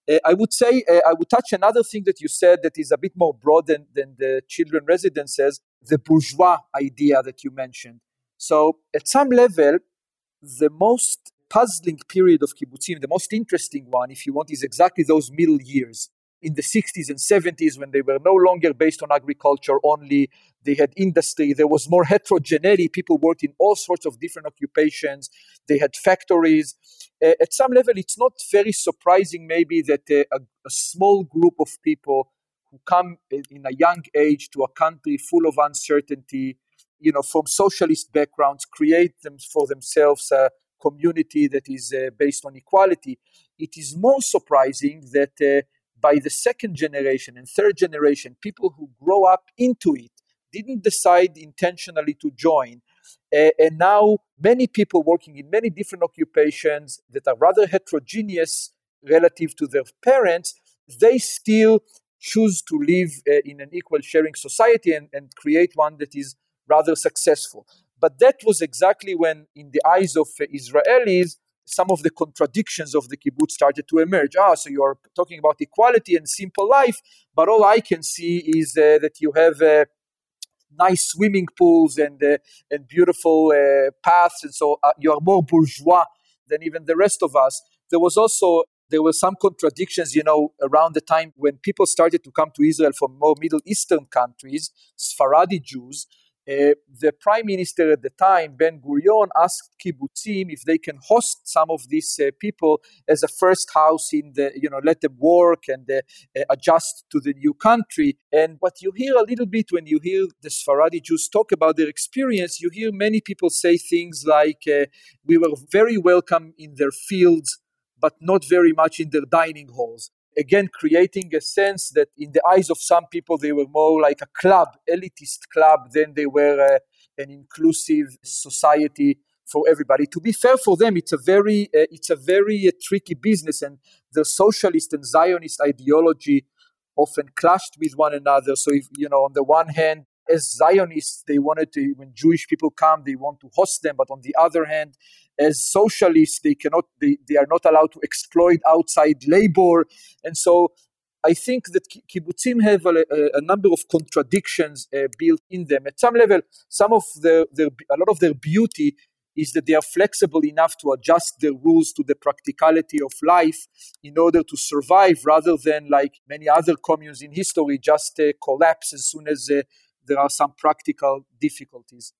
Uh, I would say, uh, I would touch another thing that you said that is a bit more broad than, than the children residences, the bourgeois idea that you mentioned. So, at some level, the most puzzling period of kibbutzim, the most interesting one, if you want, is exactly those middle years. In the 60s and 70s when they were no longer based on agriculture only they had industry there was more heterogeneity people worked in all sorts of different occupations they had factories. Uh, at some level it's not very surprising maybe that uh, a, a, small group of people who come in a young age to a country full of uncertainty you know from socialist backgrounds create them for themselves community that is uh, based on equality. It is more surprising that uh, by the second generation and third generation, people who grow up into it didn't decide intentionally to join. Uh, and now, many people working in many different occupations that are rather heterogeneous relative to their parents, they still choose to live uh, in an equal sharing society and, and create one that is rather successful. But that was exactly when, in the eyes of uh, Israelis, some of the contradictions of the kibbutz started to emerge. Ah, so you are talking about equality and simple life, but all I can see is uh, that you have uh, nice swimming pools and uh, and beautiful uh, paths, and so uh, you are more bourgeois than even the rest of us. There was also there were some contradictions, you know, around the time when people started to come to Israel from more Middle Eastern countries, Sephardi Jews. Uh, the prime minister at the time, Ben Gurion, asked kibbutzim if they can host some of these uh, people as a first house in the, you know, let them work and uh, uh adjust to the new country. And what you hear a little bit when you hear the Sfaradi Jews talk about their experience, you hear many people say things like, uh, "We were very welcome in their fields." But not very much in their dining halls again creating a sense that in the eyes of some people they were more like a club elitist club than they were uh, an inclusive society for everybody. To be fair for them it's a very uh, it's a very uh, tricky business and the socialist and zionist ideology often clashed with one another. So if you know on the one hand as zionists they wanted to when jewish people come they want to host them but on the other hand as socialists they cannot they, they are not allowed to exploit outside labor and so I think that kibbutzim have a, a, number of contradictions uh, built in them. At some level, some of their, their, a lot of their beauty is that they are flexible enough to adjust their rules to the practicality of life in order to survive, rather than like many other communes in history, just uh, collapse as soon as uh, there are some practical difficulties.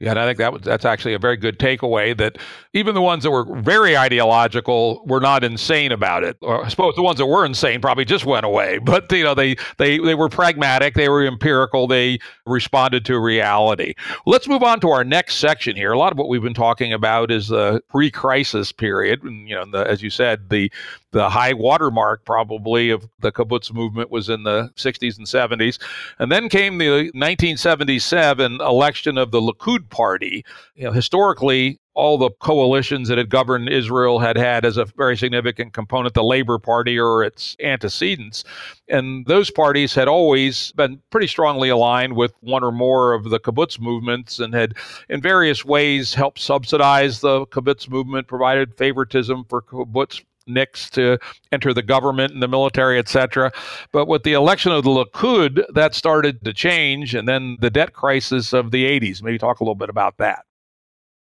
Yeah, and I think that was, that's actually a very good takeaway that even the ones that were very ideological were not insane about it. Or I suppose the ones that were insane probably just went away. But you know, they they they were pragmatic, they were empirical, they responded to reality. Let's move on to our next section here. A lot of what we've been talking about is the pre-crisis period, and you know, the, as you said, the the high watermark probably of the kibbutz movement was in the 60s and 70s. And then came the 1977 election of the Likud party. You know, historically, all the coalitions that had governed Israel had had as a very significant component the Labor Party or its antecedents. And those parties had always been pretty strongly aligned with one or more of the kibbutz movements and had, in various ways, helped subsidize the kibbutz movement, provided favoritism for kibbutz Nicks to enter the government and the military, etc. But with the election of the Likud, that started to change, and then the debt crisis of the 80s. Maybe talk a little bit about that.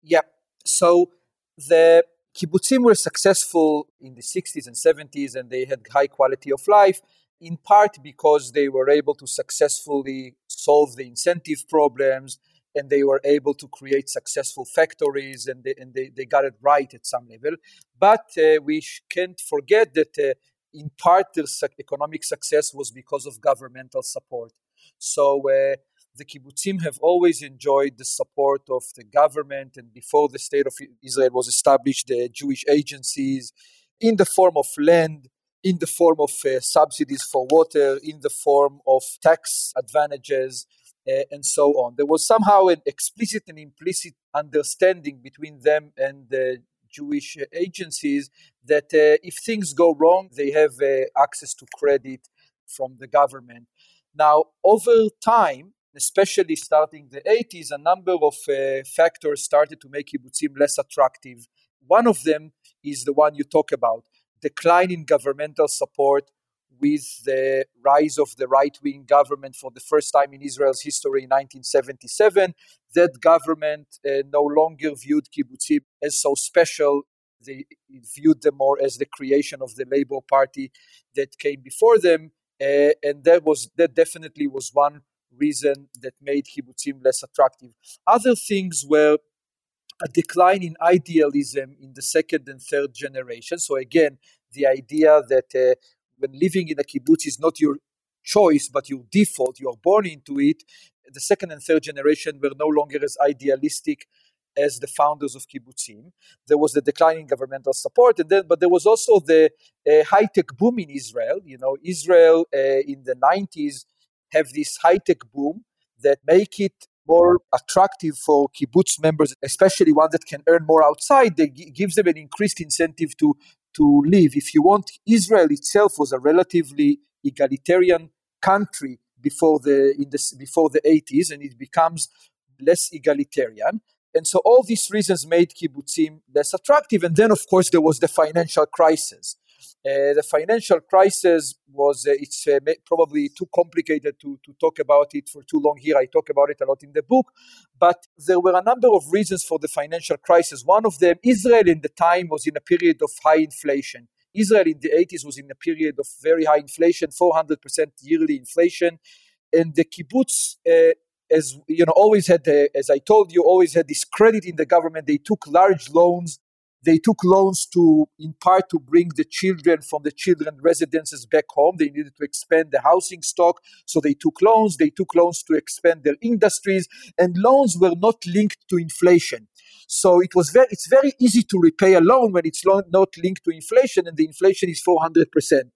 Yep. So the kibbutzim were successful in the 60s and 70s, and they had high quality of life, in part because they were able to successfully solve the incentive problems and they were able to create successful factories and they, and they, they got it right at some level. But uh, we can't forget that uh, in part their economic success was because of governmental support. So uh, the kibbutzim have always enjoyed the support of the government, and before the state of Israel was established, the Jewish agencies in the form of land, in the form of uh, subsidies for water, in the form of tax advantages, uh, and so on. There was somehow an explicit and implicit understanding between them and the Jewish agencies that uh, if things go wrong, they have uh, access to credit from the government. Now, over time, especially starting the 80s, a number of factors started to make kibbutzim less attractive. One of them is the one you talk about decline in governmental support with the rise of the right wing government for the first time in Israel's history in 1977. That government uh, no longer viewed kibbutzim as so special. They viewed them more as the creation of the Labor Party that came before them. Uh, and that was that definitely was one reason that made kibbutzim less attractive. Other things were a decline in idealism in the second and third generation. So again, the idea that uh, when living in a kibbutz is not your choice but your default, you are born into it. The second and third generation were no longer as idealistic as the founders of kibbutzim. There was the declining governmental support, and then but there was also the uh, high tech boom in Israel. You know, Israel uh, in the 90s have this high tech boom that make it more attractive for kibbutz members, especially one that can earn more outside. They g- gives them an increased incentive to to live. If you want, Israel itself was a relatively egalitarian country before the in the before the 80s, and it becomes less egalitarian. And so all these reasons made kibbutzim less attractive. And then, of course, there was the financial crisis. Uh, the financial crisis was uh, it's uh, probably too complicated to, to talk about it for too long here. I talk about it a lot in the book. But there were a number of reasons for the financial crisis. One of them israel in the time was in a period of high inflation. Israel in the 80s was in a period of very high inflation 400% yearly inflation. And the kibbutz uh, as you know always had as i told you always had this credit in the government. They took large loans they took loans to, in part, to bring the children from the children residences back home. They needed to expand the housing stock, so they took loans. They took loans to expand their industries, and loans were not linked to inflation. So it was very, it's very easy to repay a loan when it's not linked to inflation, and the inflation is 400 percent.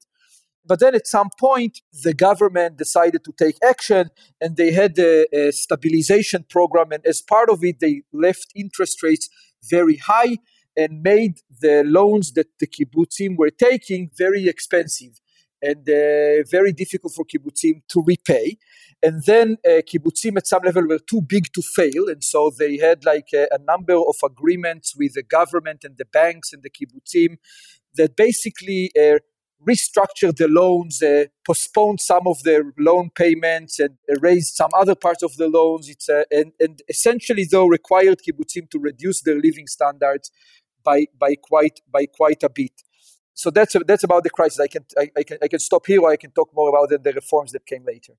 But then at some point, the government decided to take action and they had a, a, stabilization program. And as part of it, they left interest rates very high and made the loans that the kibbutzim were taking very expensive and uh, very difficult for kibbutzim to repay. And then uh, kibbutzim at some level were too big to fail, and so they had like a, a number of agreements with the government and the banks and the kibbutzim that basically uh, restructured the loans, uh, postponed some of their loan payments, and raised some other parts of the loans. It's and, and essentially though required kibbutzim to reduce their living standards by by quite by quite a bit. So that's that's about the crisis. I can I, I can I can stop here, or I can talk more about the, the reforms that came later.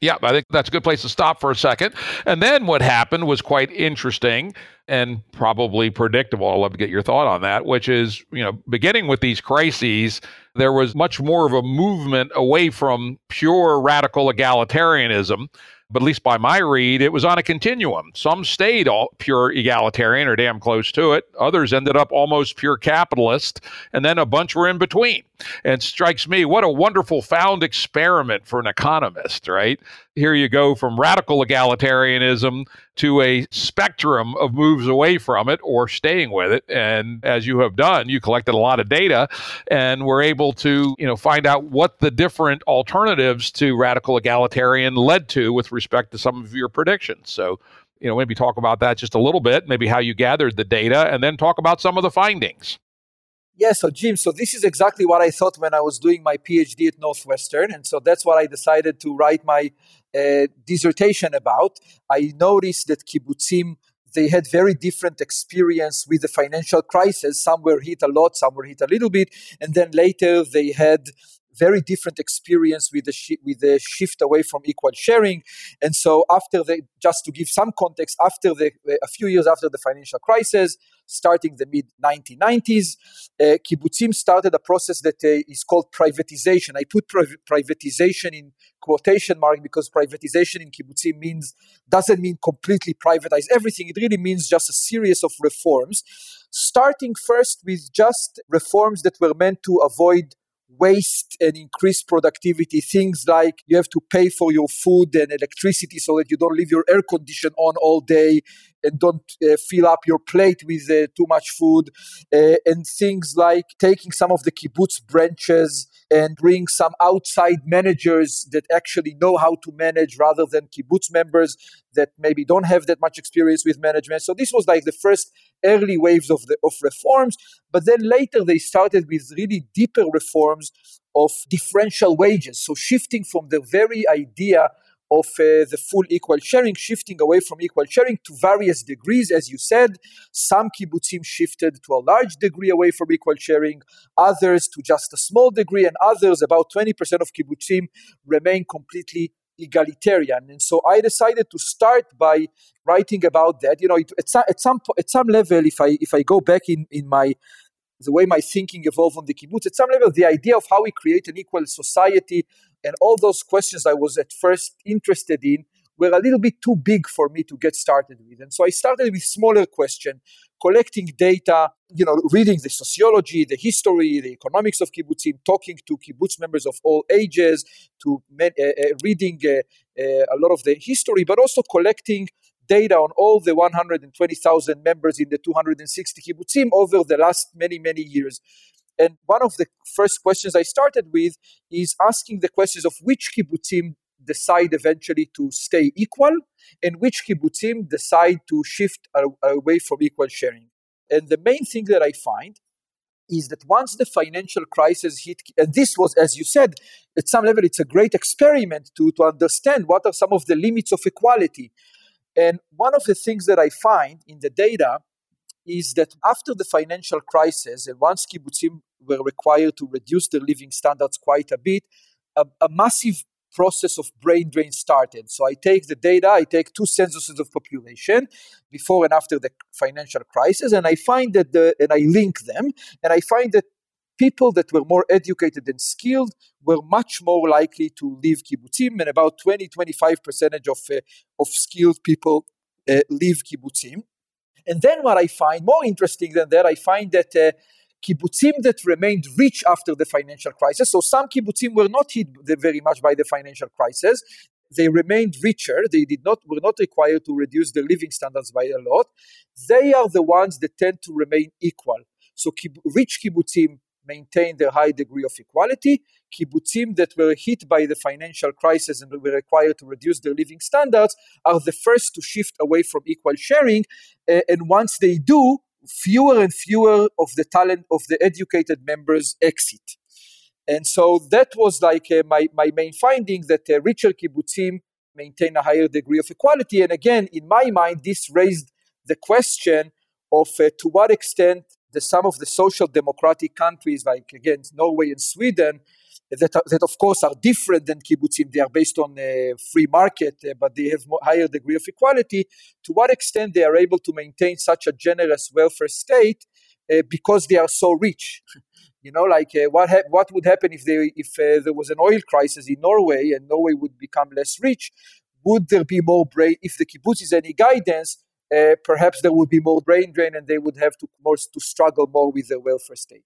Yeah, I think that's a good place to stop for a second. And then what happened was quite interesting and probably predictable. I'd love to get your thought on that, which is, you know, beginning with these crises, there was much more of a movement away from pure radical egalitarianism but at least by my read, it was on a continuum. Some stayed all pure egalitarian or damn close to it. Others ended up almost pure capitalist, and then a bunch were in between. And strikes me, what a wonderful found experiment for an economist, right? Here you go from radical egalitarianism to a spectrum of moves away from it or staying with it. And as you have done, you collected a lot of data and were able to, you know, find out what the different alternatives to radical egalitarian led to with respect to some of your predictions. So, you know, maybe talk about that just a little bit, maybe how you gathered the data, and then talk about some of the findings. Yeah, so Jim, so this is exactly what I thought when I was doing my PhD at Northwestern. And so that's what I decided to write my dissertation about. I noticed that kibbutzim, they had very different experience with the financial crisis. Some were hit a lot, some were hit a little bit. And then later they had very different experience with the sh- with the shift away from equal sharing. And so after the just to give some context, after the a few years after the financial crisis, starting the mid 1990s, uh, kibbutzim started a process that uh, is called privatization. I put pri- privatization in quotation mark because privatization in kibbutzim means doesn't mean completely privatize everything. It really means just a series of reforms, starting first with just reforms that were meant to avoid waste and increase productivity. Things like you have to pay for your food and electricity so that you don't leave your air condition on all day and don't uh, fill up your plate with uh, too much food. Uh, and things like taking some of the kibbutz branches and bring some outside managers that actually know how to manage rather than kibbutz members that maybe don't have that much experience with management. So this was like the first early waves of the of reforms, but then later they started with really deeper reforms of differential wages. So shifting from the very idea of uh, the full equal sharing, shifting away from equal sharing to various degrees. As you said, some kibbutzim shifted to a large degree away from equal sharing, others to just a small degree, and others, about 20% of kibbutzim, remain completely egalitarian. And so I decided to start by writing about that. You know, it, at, some, at some at some level, if I if I go back in in my the way my thinking evolved on the kibbutz, at some level, the idea of how we create an equal society and all those questions I was at first interested in were a little bit too big for me to get started with. And so I started with smaller question, collecting data, you know, reading the sociology, the history, the economics of kibbutzim, talking to kibbutz members of all ages, to uh, uh, reading uh, a lot of the history, but also collecting data on all the 120,000 members in the 260 kibbutzim over the last many, many years. And one of the first questions I started with is asking the questions of which kibbutzim decide eventually to stay equal and which kibbutzim decide to shift away from equal sharing. And the main thing that I find is that once the financial crisis hit, and this was, as you said, at some level, it's a great experiment to, to understand what are some of the limits of equality. And one of the things that I find in the data is that after the financial crisis, and once kibbutzim were required to reduce their living standards quite a bit, a, a massive process of brain drain started. So I take the data, I take two censuses of population before and after the financial crisis, and I find that the, and I link them, and I find that people that were more educated and skilled were much more likely to leave kibbutzim, and about 20 25 percentage of, uh, of skilled people uh, leave kibbutzim. And then what I find more interesting than that, I find that uh, kibbutzim that remained rich after the financial crisis. So some kibbutzim were not hit very much by the financial crisis. They remained richer. They did not were not required to reduce their living standards by a lot. They are the ones that tend to remain equal. So rich kibbutzim maintain their high degree of equality. Kibbutzim that were hit by the financial crisis and were required to reduce their living standards are the first to shift away from equal sharing. Uh, and once they do, fewer and fewer of the talent of the educated members exit. And so that was like uh, my, my main finding that uh, richer kibbutzim maintain a higher degree of equality. And again, in my mind, this raised the question of uh, to what extent the some of the social democratic countries, like again Norway and Sweden, that, that of course are different than kibbutzim. They are based on a free market, uh, but they have higher degree of equality. To what extent they are able to maintain such a generous welfare state uh, because they are so rich? you know, like uh, what ha- what would happen if they if uh, there was an oil crisis in Norway and Norway would become less rich? Would there be more brain if the kibbutz is any guidance? Uh, perhaps there would be more brain drain and they would have to more to struggle more with the welfare state.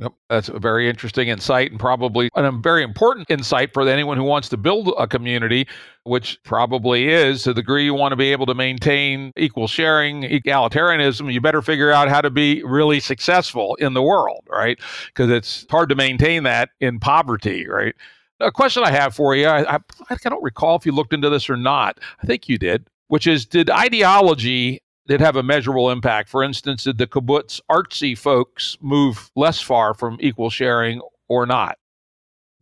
Yep, that's a very interesting insight and probably a very important insight for anyone who wants to build a community, which probably is to the degree you want to be able to maintain equal sharing, egalitarianism, you better figure out how to be really successful in the world, right? Because it's hard to maintain that in poverty, right? A question I have for you, I, I, I don't recall if you looked into this or not. I think you did, which is did ideology did have a measurable impact. For instance, did the kibbutz Artzi folks move less far from equal sharing or not?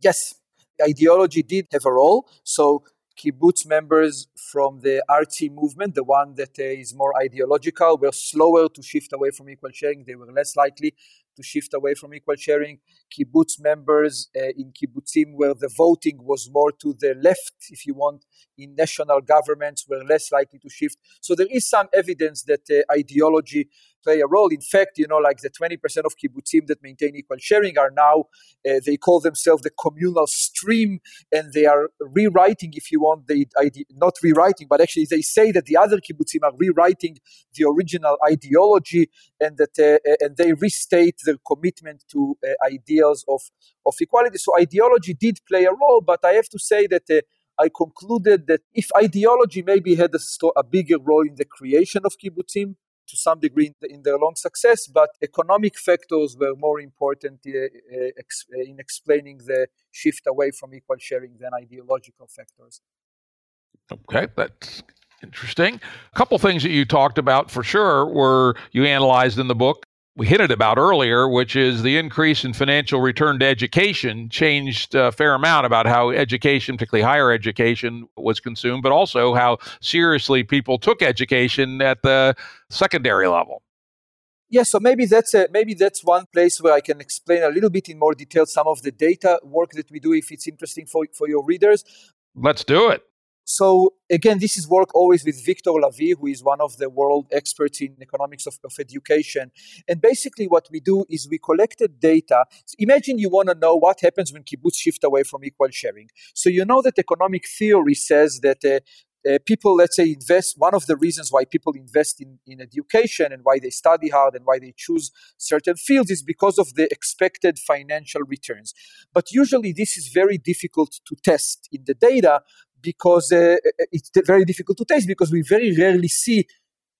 Yes, ideology did have a role. So kibbutz members from the Artzi movement, the one that uh, is more ideological, were slower to shift away from equal sharing. They were less likely to shift away from equal sharing. Kibbutz members uh, in kibbutzim where the voting was more to the left, if you want, in national governments were less likely to shift. So there is some evidence that uh, ideology play a role. In fact, you know, like the 20% of kibbutzim that maintain equal sharing are now, uh, they call themselves the communal stream, and they are rewriting, if you want, the idea, not rewriting, but actually they say that the other kibbutzim are rewriting the original ideology, and that uh, and they restate their commitment to uh, ideals of of equality. So ideology did play a role, but I have to say that. Uh, I concluded that if ideology maybe had a, a, bigger role in the creation of kibbutzim, to some degree in, the, in their long success, but economic factors were more important uh, uh, uh, in explaining the shift away from equal sharing than ideological factors. Okay, that's interesting. A couple things that you talked about for sure were you analyzed in the book we hinted about earlier, which is the increase in financial return to education changed a fair amount about how education, particularly higher education, was consumed, but also how seriously people took education at the secondary level. Yeah, so maybe that's a, maybe that's one place where I can explain a little bit in more detail some of the data work that we do if it's interesting for, for your readers. Let's do it. So again, this is work always with Victor Lavy, who is one of the world experts in economics of, of education. And basically, what we do is we collected data. So imagine you want to know what happens when kibbutz shift away from equal sharing. So you know that economic theory says that uh, uh, people, let's say, invest. One of the reasons why people invest in, in education and why they study hard and why they choose certain fields is because of the expected financial returns. But usually, this is very difficult to test in the data because uh, it's very difficult to test because we very rarely see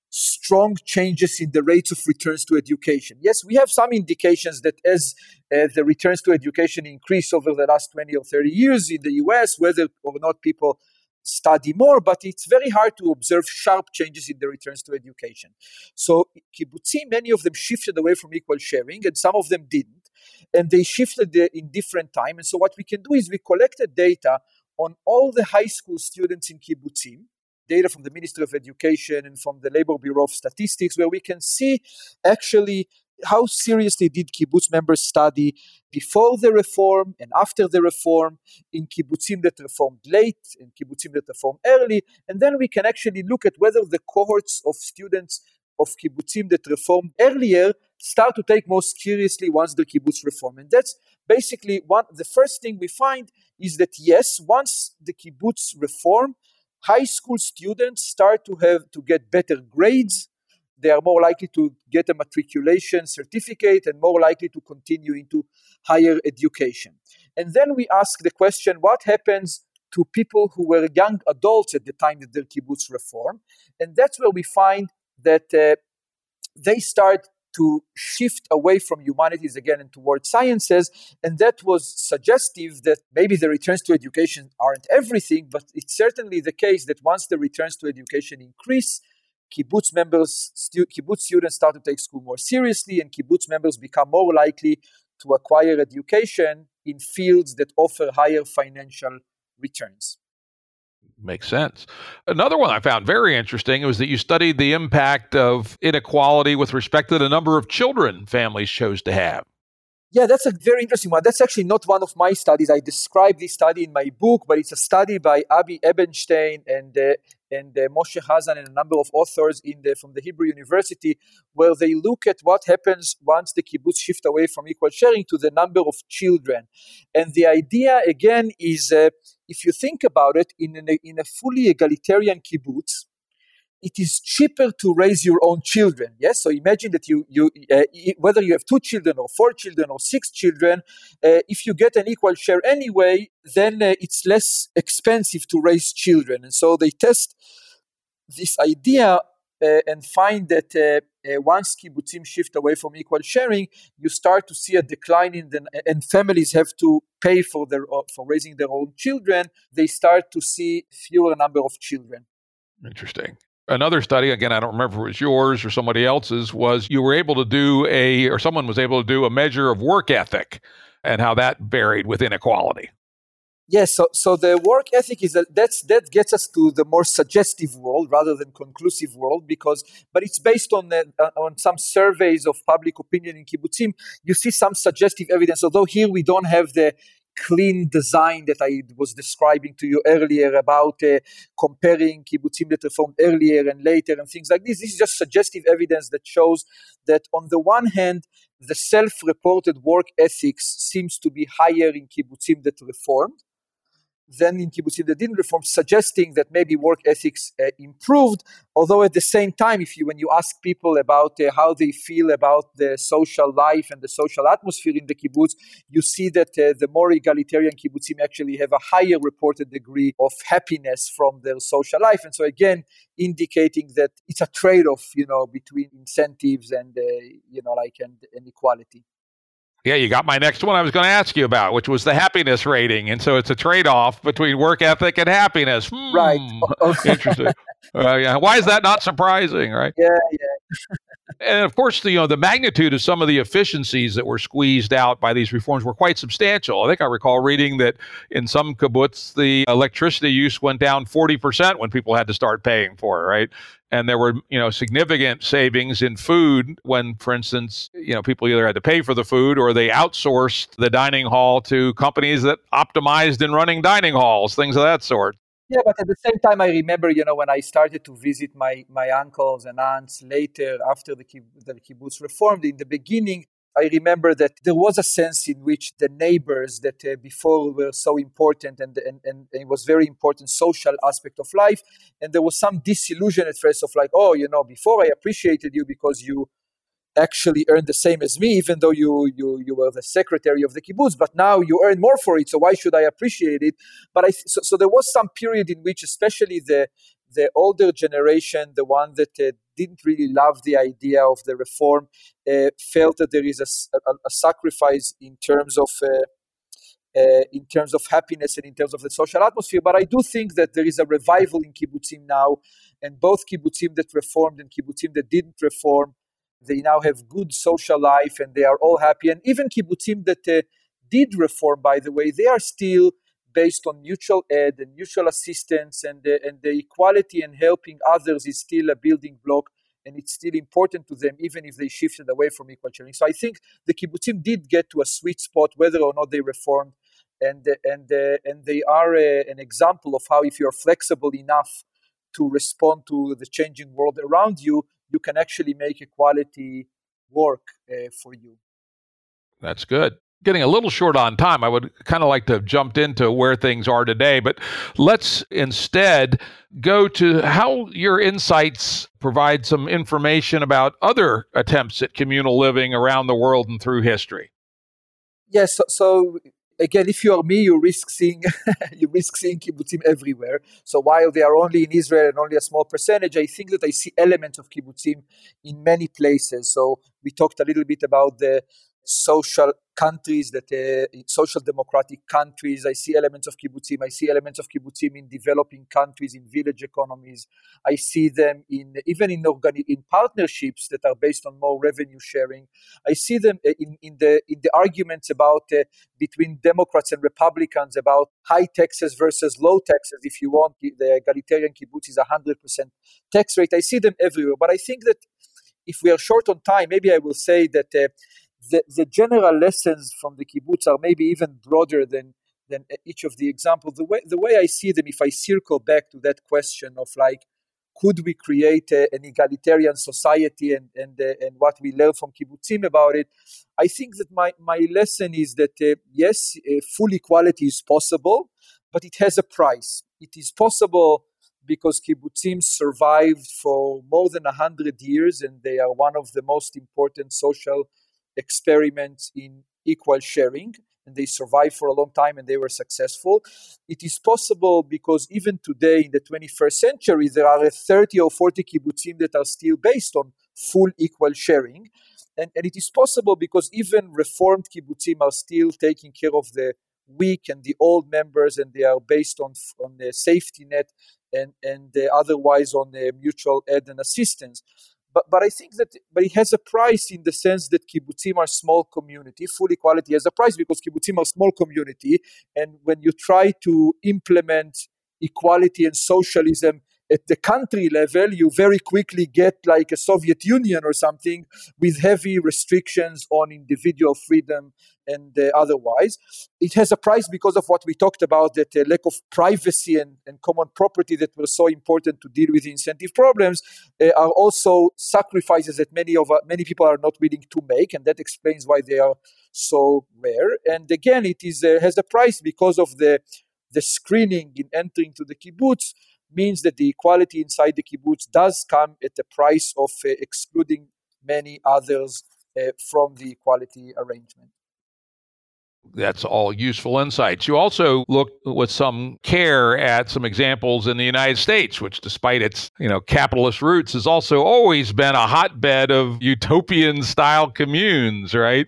strong changes in the rates of returns to education. Yes, we have some indications that as uh, the returns to education increase over the last 20 or 30 years in the US, whether or not people study more, but it's very hard to observe sharp changes in the returns to education. So kibbutzim, many of them shifted away from equal sharing, and some of them didn't, and they shifted in different time. And so what we can do is we collected data on all the high school students in kibbutzim, data from the Ministry of Education and from the Labor Bureau of Statistics, where we can see actually how seriously did kibbutz members study before the reform and after the reform. In kibbutzim that reformed late and kibbutzim that reformed early. And then we can actually look at whether the cohorts of students of kibbutzim that reformed earlier start to take more seriously once the kibbutz reform. And that's basically one the first thing we find is that yes once the kibbutz reform high school students start to have to get better grades they are more likely to get a matriculation certificate and more likely to continue into higher education and then we ask the question what happens to people who were young adults at the time that the kibbutz reform and that's where we find that uh, they start to shift away from humanities again and towards sciences. And that was suggestive that maybe the returns to education aren't everything, but it's certainly the case that once the returns to education increase, kibbutz members, stu- kibbutz students start to take school more seriously, and kibbutz members become more likely to acquire education in fields that offer higher financial returns. Makes sense. Another one I found very interesting was that you studied the impact of inequality with respect to the number of children families chose to have. Yeah, that's a very interesting one. That's actually not one of my studies. I describe this study in my book, but it's a study by Avi Ebenstein and uh, and uh, Moshe Hazan and a number of authors in the, from the Hebrew University, where they look at what happens once the kibbutz shift away from equal sharing to the number of children. And the idea again is, uh, if you think about it, in, a, in a fully egalitarian kibbutz, it is cheaper to raise your own children. Yes, so imagine that you you uh, whether you have two children or four children or six children, uh, if you get an equal share anyway, then uh, it's less expensive to raise children. And so they test this idea uh, and find that uh, uh, once kibbutzim shift away from equal sharing, you start to see a decline in the and families have to pay for their for raising their own children. They start to see fewer number of children. Interesting another study again i don't remember if it was yours or somebody else's was you were able to do a or someone was able to do a measure of work ethic and how that varied with inequality. Yes so, so the work ethic is that that's that gets us to the more suggestive world rather than conclusive world because but it's based on the, uh, on some surveys of public opinion in kibbutzim. You see some suggestive evidence although here we don't have the clean design that I was describing to you earlier about uh, comparing kibbutzim that reformed earlier and later and things like this. This is just suggestive evidence that shows that on the one hand, the self-reported work ethics seems to be higher in kibbutzim that reformed, then in kibbutzim that didn't reform, suggesting that maybe work ethics uh, improved. Although at the same time, if you when you ask people about uh, how they feel about the social life and the social atmosphere in the kibbutz, you see that uh, the more egalitarian kibbutzim actually have a higher reported degree of happiness from their social life, and so again indicating that it's a trade-off, you know, between incentives and uh, you know like and, and equality. Yeah, you got my next one I was going to ask you about, which was the happiness rating. And so it's a trade off between work ethic and happiness. Hmm. Right. Interesting. Uh, yeah. Why is that not surprising, right? Yeah, yeah. and of course, the, you know, the magnitude of some of the efficiencies that were squeezed out by these reforms were quite substantial. I think I recall reading that in some kibbutz, the electricity use went down 40% when people had to start paying for it, right? and there were you know significant savings in food when for instance you know people either had to pay for the food or they outsourced the dining hall to companies that optimized in running dining halls things of that sort yeah but at the same time i remember you know when i started to visit my my uncles and aunts later after the, the kibbutz reformed in the beginning I remember that there was a sense in which the neighbors that uh, before were so important and, and, and it was very important social aspect of life. And there was some disillusion at first of like, oh, you know, before I appreciated you because you actually earned the same as me, even though you you you were the secretary of the kibbutz. But now you earn more for it, so why should I appreciate it? But I so, so there was some period in which, especially the the older generation, the one that uh, didn't really love the idea of the reform, uh, felt that there is a, a, a sacrifice in terms of. Uh, uh, in terms of happiness and in terms of the social atmosphere, but I do think that there is a revival in kibbutzim now, and both kibbutzim that reformed and kibbutzim that didn't reform they now have good social life and they are all happy. And even kibbutzim that uh, did reform, by the way, they are still based on mutual aid and mutual assistance, and uh, and the equality and helping others is still a building block. And it's still important to them, even if they shifted away from equal sharing. So I think the kibbutzim did get to a sweet spot, whether or not they reformed, and uh, and uh, and they are uh, an example of how, if you're flexible enough to respond to the changing world around you, you can actually make equality work uh, for you. That's good. Getting a little short on time, I would kind of like to have jumped into where things are today, but let's instead go to how your insights provide some information about other attempts at communal living around the world and through history. Yes, so, so again, if you are me, you risk seeing you risk seeing kibbutzim everywhere. So while they are only in Israel and only a small percentage, I think that I see elements of kibbutzim in many places. So we talked a little bit about the social countries that uh, social democratic countries. I see elements of kibbutzim. I see elements of kibbutzim in developing countries in village economies. I see them in even in organi- in partnerships that are based on more revenue sharing. I see them uh, in, in the in the arguments about uh, between democrats and republicans about high taxes versus low taxes. If you want the egalitarian kibbutz is a 100% tax rate. I see them everywhere. But i think that if we are short on time maybe i will say that uh, the, the general lessons from the kibbutz are maybe even broader than than each of the examples. The way the way I see them, if I circle back to that question of like, could we create a, an egalitarian society and and uh, and what we learn from kibbutzim about it, I think that my my lesson is that uh, yes, uh, full equality is possible, but it has a price. It is possible because kibbutzim survived for more than a hundred years, and they are one of the most important social experiments in equal sharing and they survived for a long time and they were successful. It is possible because even today in the 21st century, there are 30 or 40 kibbutzim that are still based on full equal sharing. And, and it is possible because even reformed kibbutzim are still taking care of the weak and the old members, and they are based on, on the safety net and, and uh, otherwise on the mutual aid and assistance. But, but I think that but it has a price in the sense that kibbutzim are small community. Full equality has a price because kibbutzim are small community, and when you try to implement equality and socialism at the country level, you very quickly get like a Soviet Union or something with heavy restrictions on individual freedom and uh, otherwise. It has a price because of what we talked about that uh, lack of privacy and, and common property that were so important to deal with incentive problems uh, are also sacrifices that many of uh, many people are not willing to make, and that explains why they are so rare. And again, it is uh, has a price because of the the screening in entering to the kibbutz means that the equality inside the kibbutz does come at the price of uh, excluding many others uh, from the equality arrangement. That's all useful insights. You also look with some care at some examples in the United States, which, despite its you know capitalist roots, has also always been a hotbed of utopian style communes, right?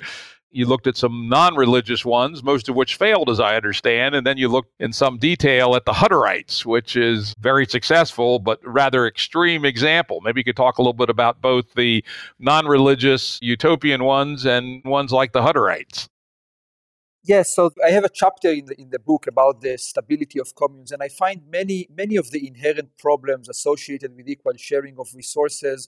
You looked at some non religious ones, most of which failed, as I understand. And then you looked in some detail at the Hutterites, which is very successful, but rather extreme example. Maybe you could talk a little bit about both the non religious utopian ones and ones like the Hutterites. Yes, so I have a chapter in the in the book about the stability of communes, and I find many many of the inherent problems associated with equal sharing of resources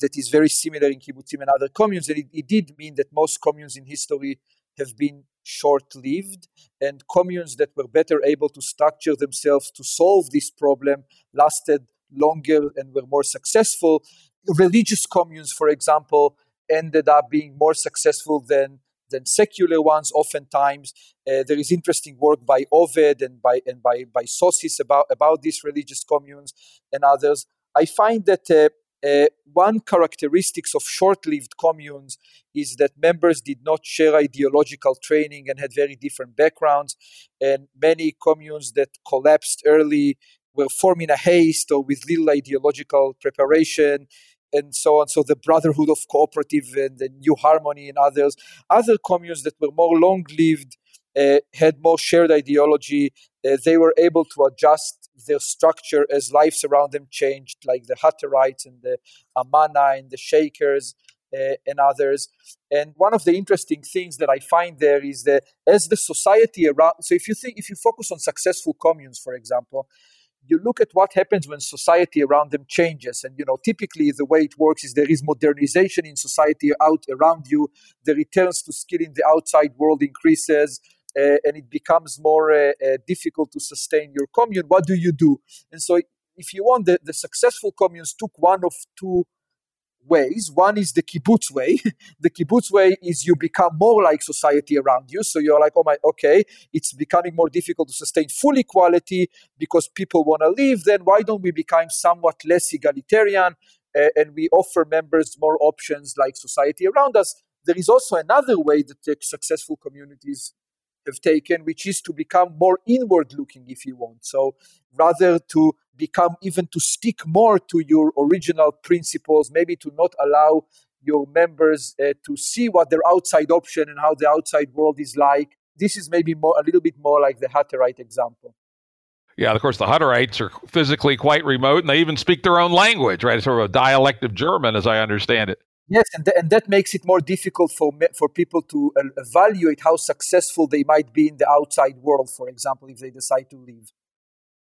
that is very similar in kibbutzim and other communes. And it, it did mean that most communes in history have been short-lived, and communes that were better able to structure themselves to solve this problem lasted longer and were more successful. Religious communes, for example, ended up being more successful than than secular ones. Oftentimes, uh, there is interesting work by Oved and by and by by Sosis about about these religious communes and others. I find that uh, uh, one characteristics of short-lived communes is that members did not share ideological training and had very different backgrounds, and many communes that collapsed early were formed in a haste or with little ideological preparation and so on. So the Brotherhood of Cooperative and the New Harmony and others, other communes that were more long-lived, uh, had more shared ideology. Uh, they were able to adjust their structure as lives around them changed, like the Hutterites and the Amana and the Shakers. Uh, and others. And one of the interesting things that I find there is that as the society around, so if you think, if you focus on successful communes, for example, you look at what happens when society around them changes. And you know typically the way it works is there is modernization in society out around you. The returns to skill in the outside world increases uh, and it becomes more uh, uh, difficult to sustain your commune. What do you do? And so if you want the, the successful communes took one of two ways. One is the kibbutz way. the kibbutz way is you become more like society around you. So you're like, oh my, okay, it's becoming more difficult to sustain full equality because people want to live. Then why don't we become somewhat less egalitarian uh, and we offer members more options like society around us? There is also another way that successful communities have taken, which is to become more inward looking, if you want. So rather to become even to stick more to your original principles, maybe to not allow your members uh, to see what their outside option and how the outside world is like. This is maybe more a little bit more like the Hutterite example. Yeah, of course, the Hutterites are physically quite remote, and they even speak their own language, right? It's sort of a dialect of German, as I understand it. Yes, and, th- and that makes it more difficult for me- for people to uh, evaluate how successful they might be in the outside world. For example, if they decide to leave.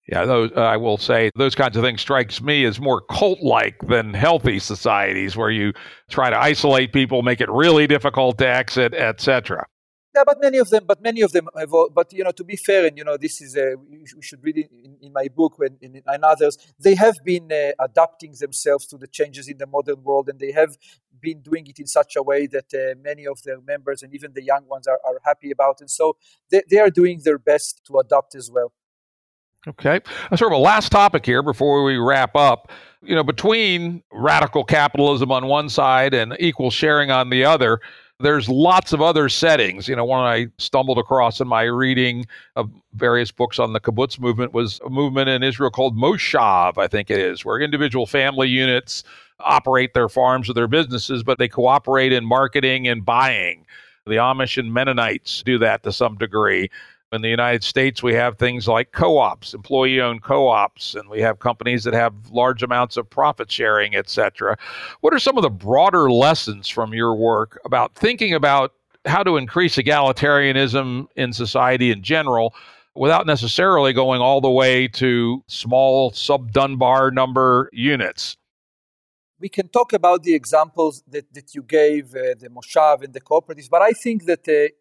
Yeah, those, uh, I will say those kinds of things strikes me as more cult-like than healthy societies where you try to isolate people, make it really difficult to exit, etc. Yeah, but many of them, but many of them have. But you know, to be fair, and you know, this is we should read it in, in my book and in, in others. They have been uh, adapting themselves to the changes in the modern world, and they have been doing it in such a way that uh, many of their members and even the young ones are, are happy about. And so they, they are doing their best to adapt as well. Okay. Sort of a last topic here before we wrap up. You know, between radical capitalism on one side and equal sharing on the other, there's lots of other settings. You know, one I stumbled across in my reading of various books on the kibbutz movement was a movement in Israel called Moshav, I think it is, where individual family units operate their farms or their businesses, but they cooperate in marketing and buying. The Amish and Mennonites do that to some degree. In the United States, we have things like co ops, employee owned co ops, and we have companies that have large amounts of profit sharing, et cetera. What are some of the broader lessons from your work about thinking about how to increase egalitarianism in society in general without necessarily going all the way to small sub Dunbar number units? we can talk about the examples that, that you gave, uh, the Moshav and the cooperatives, but I think that uh,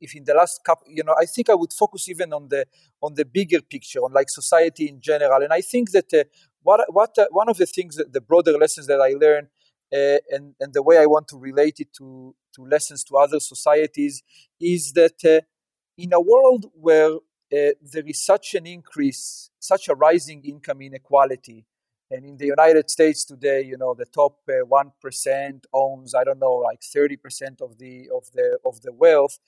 if in the last couple you know i think i would focus even on the on the bigger picture on like society in general and i think that uh, what what uh, one of the things that the broader lessons that i learned uh, and and the way i want to relate it to to lessons to other societies is that uh, in a world where uh, there is such an increase such a rising income inequality and in the United States today, you know, the top uh, one owns I don't know, like thirty percent of the of the of the wealth.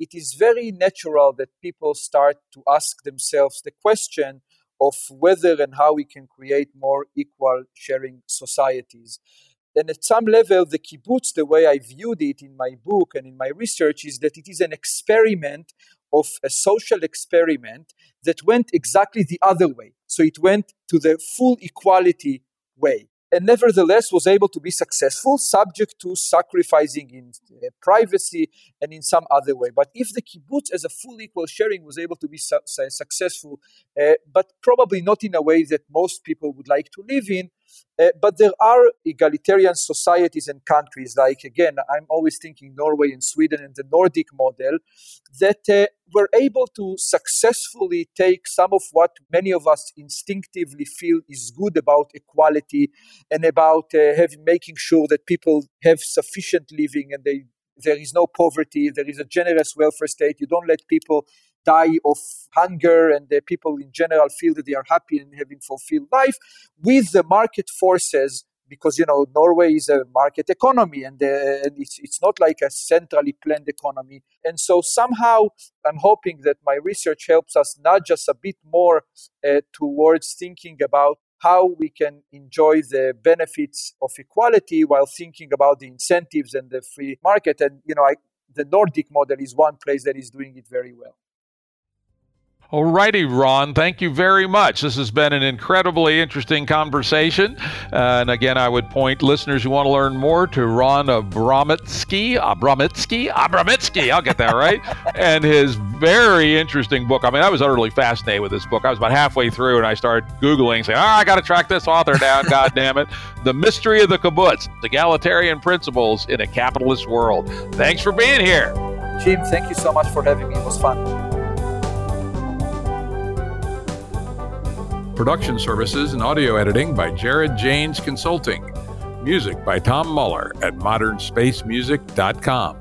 It is very natural that people start to ask themselves the question of whether and how we can create more equal sharing societies. And at some level, the kibbutz, the way I viewed it in my book and in my research, is that it is an experiment of a social experiment that went exactly the other way. So it went to the full equality way. And nevertheless was able to be successful, subject to sacrificing in uh, privacy and in some other way. But if the kibbutz, as a full equal sharing, was able to be su- successful, uh, but probably not in a way that most people would like to live in, Uh, but there are egalitarian societies and countries, like again, I'm always thinking Norway and Sweden and the Nordic model, that uh, were able to successfully take some of what many of us instinctively feel is good about equality and about uh, having, making sure that people have sufficient living and they there is no poverty there is a generous welfare state you don't let people die of hunger and the people in general feel that they are happy and having fulfilled life with the market forces because you know Norway is a market economy and, uh, and it's it's not like a centrally planned economy. And so somehow I'm hoping that my research helps us not just a bit more uh, towards thinking about how we can enjoy the benefits of equality while thinking about the incentives and the free market. And you know I, the Nordic model is one place that is doing it very well all righty, Ran. Thank you very much. This has been an incredibly interesting conversation. Uh, and again, I would point listeners who want to learn more to Ran Abramitzky, Abramitzky, Abramitzky. I'll get that right. and his very interesting book. I mean, I was utterly fascinated with this book. I was about halfway through and I started Googling, saying, oh, I got to track this author down. God damn it. The Mystery of the Kibbutz, Egalitarian Principles in a Capitalist World. Thanks for being here. Jim, thank you so much for having me. It was fun. Production services and audio editing by Jared Janes Consulting. Music by Tom Muller at modernspacemusic.com.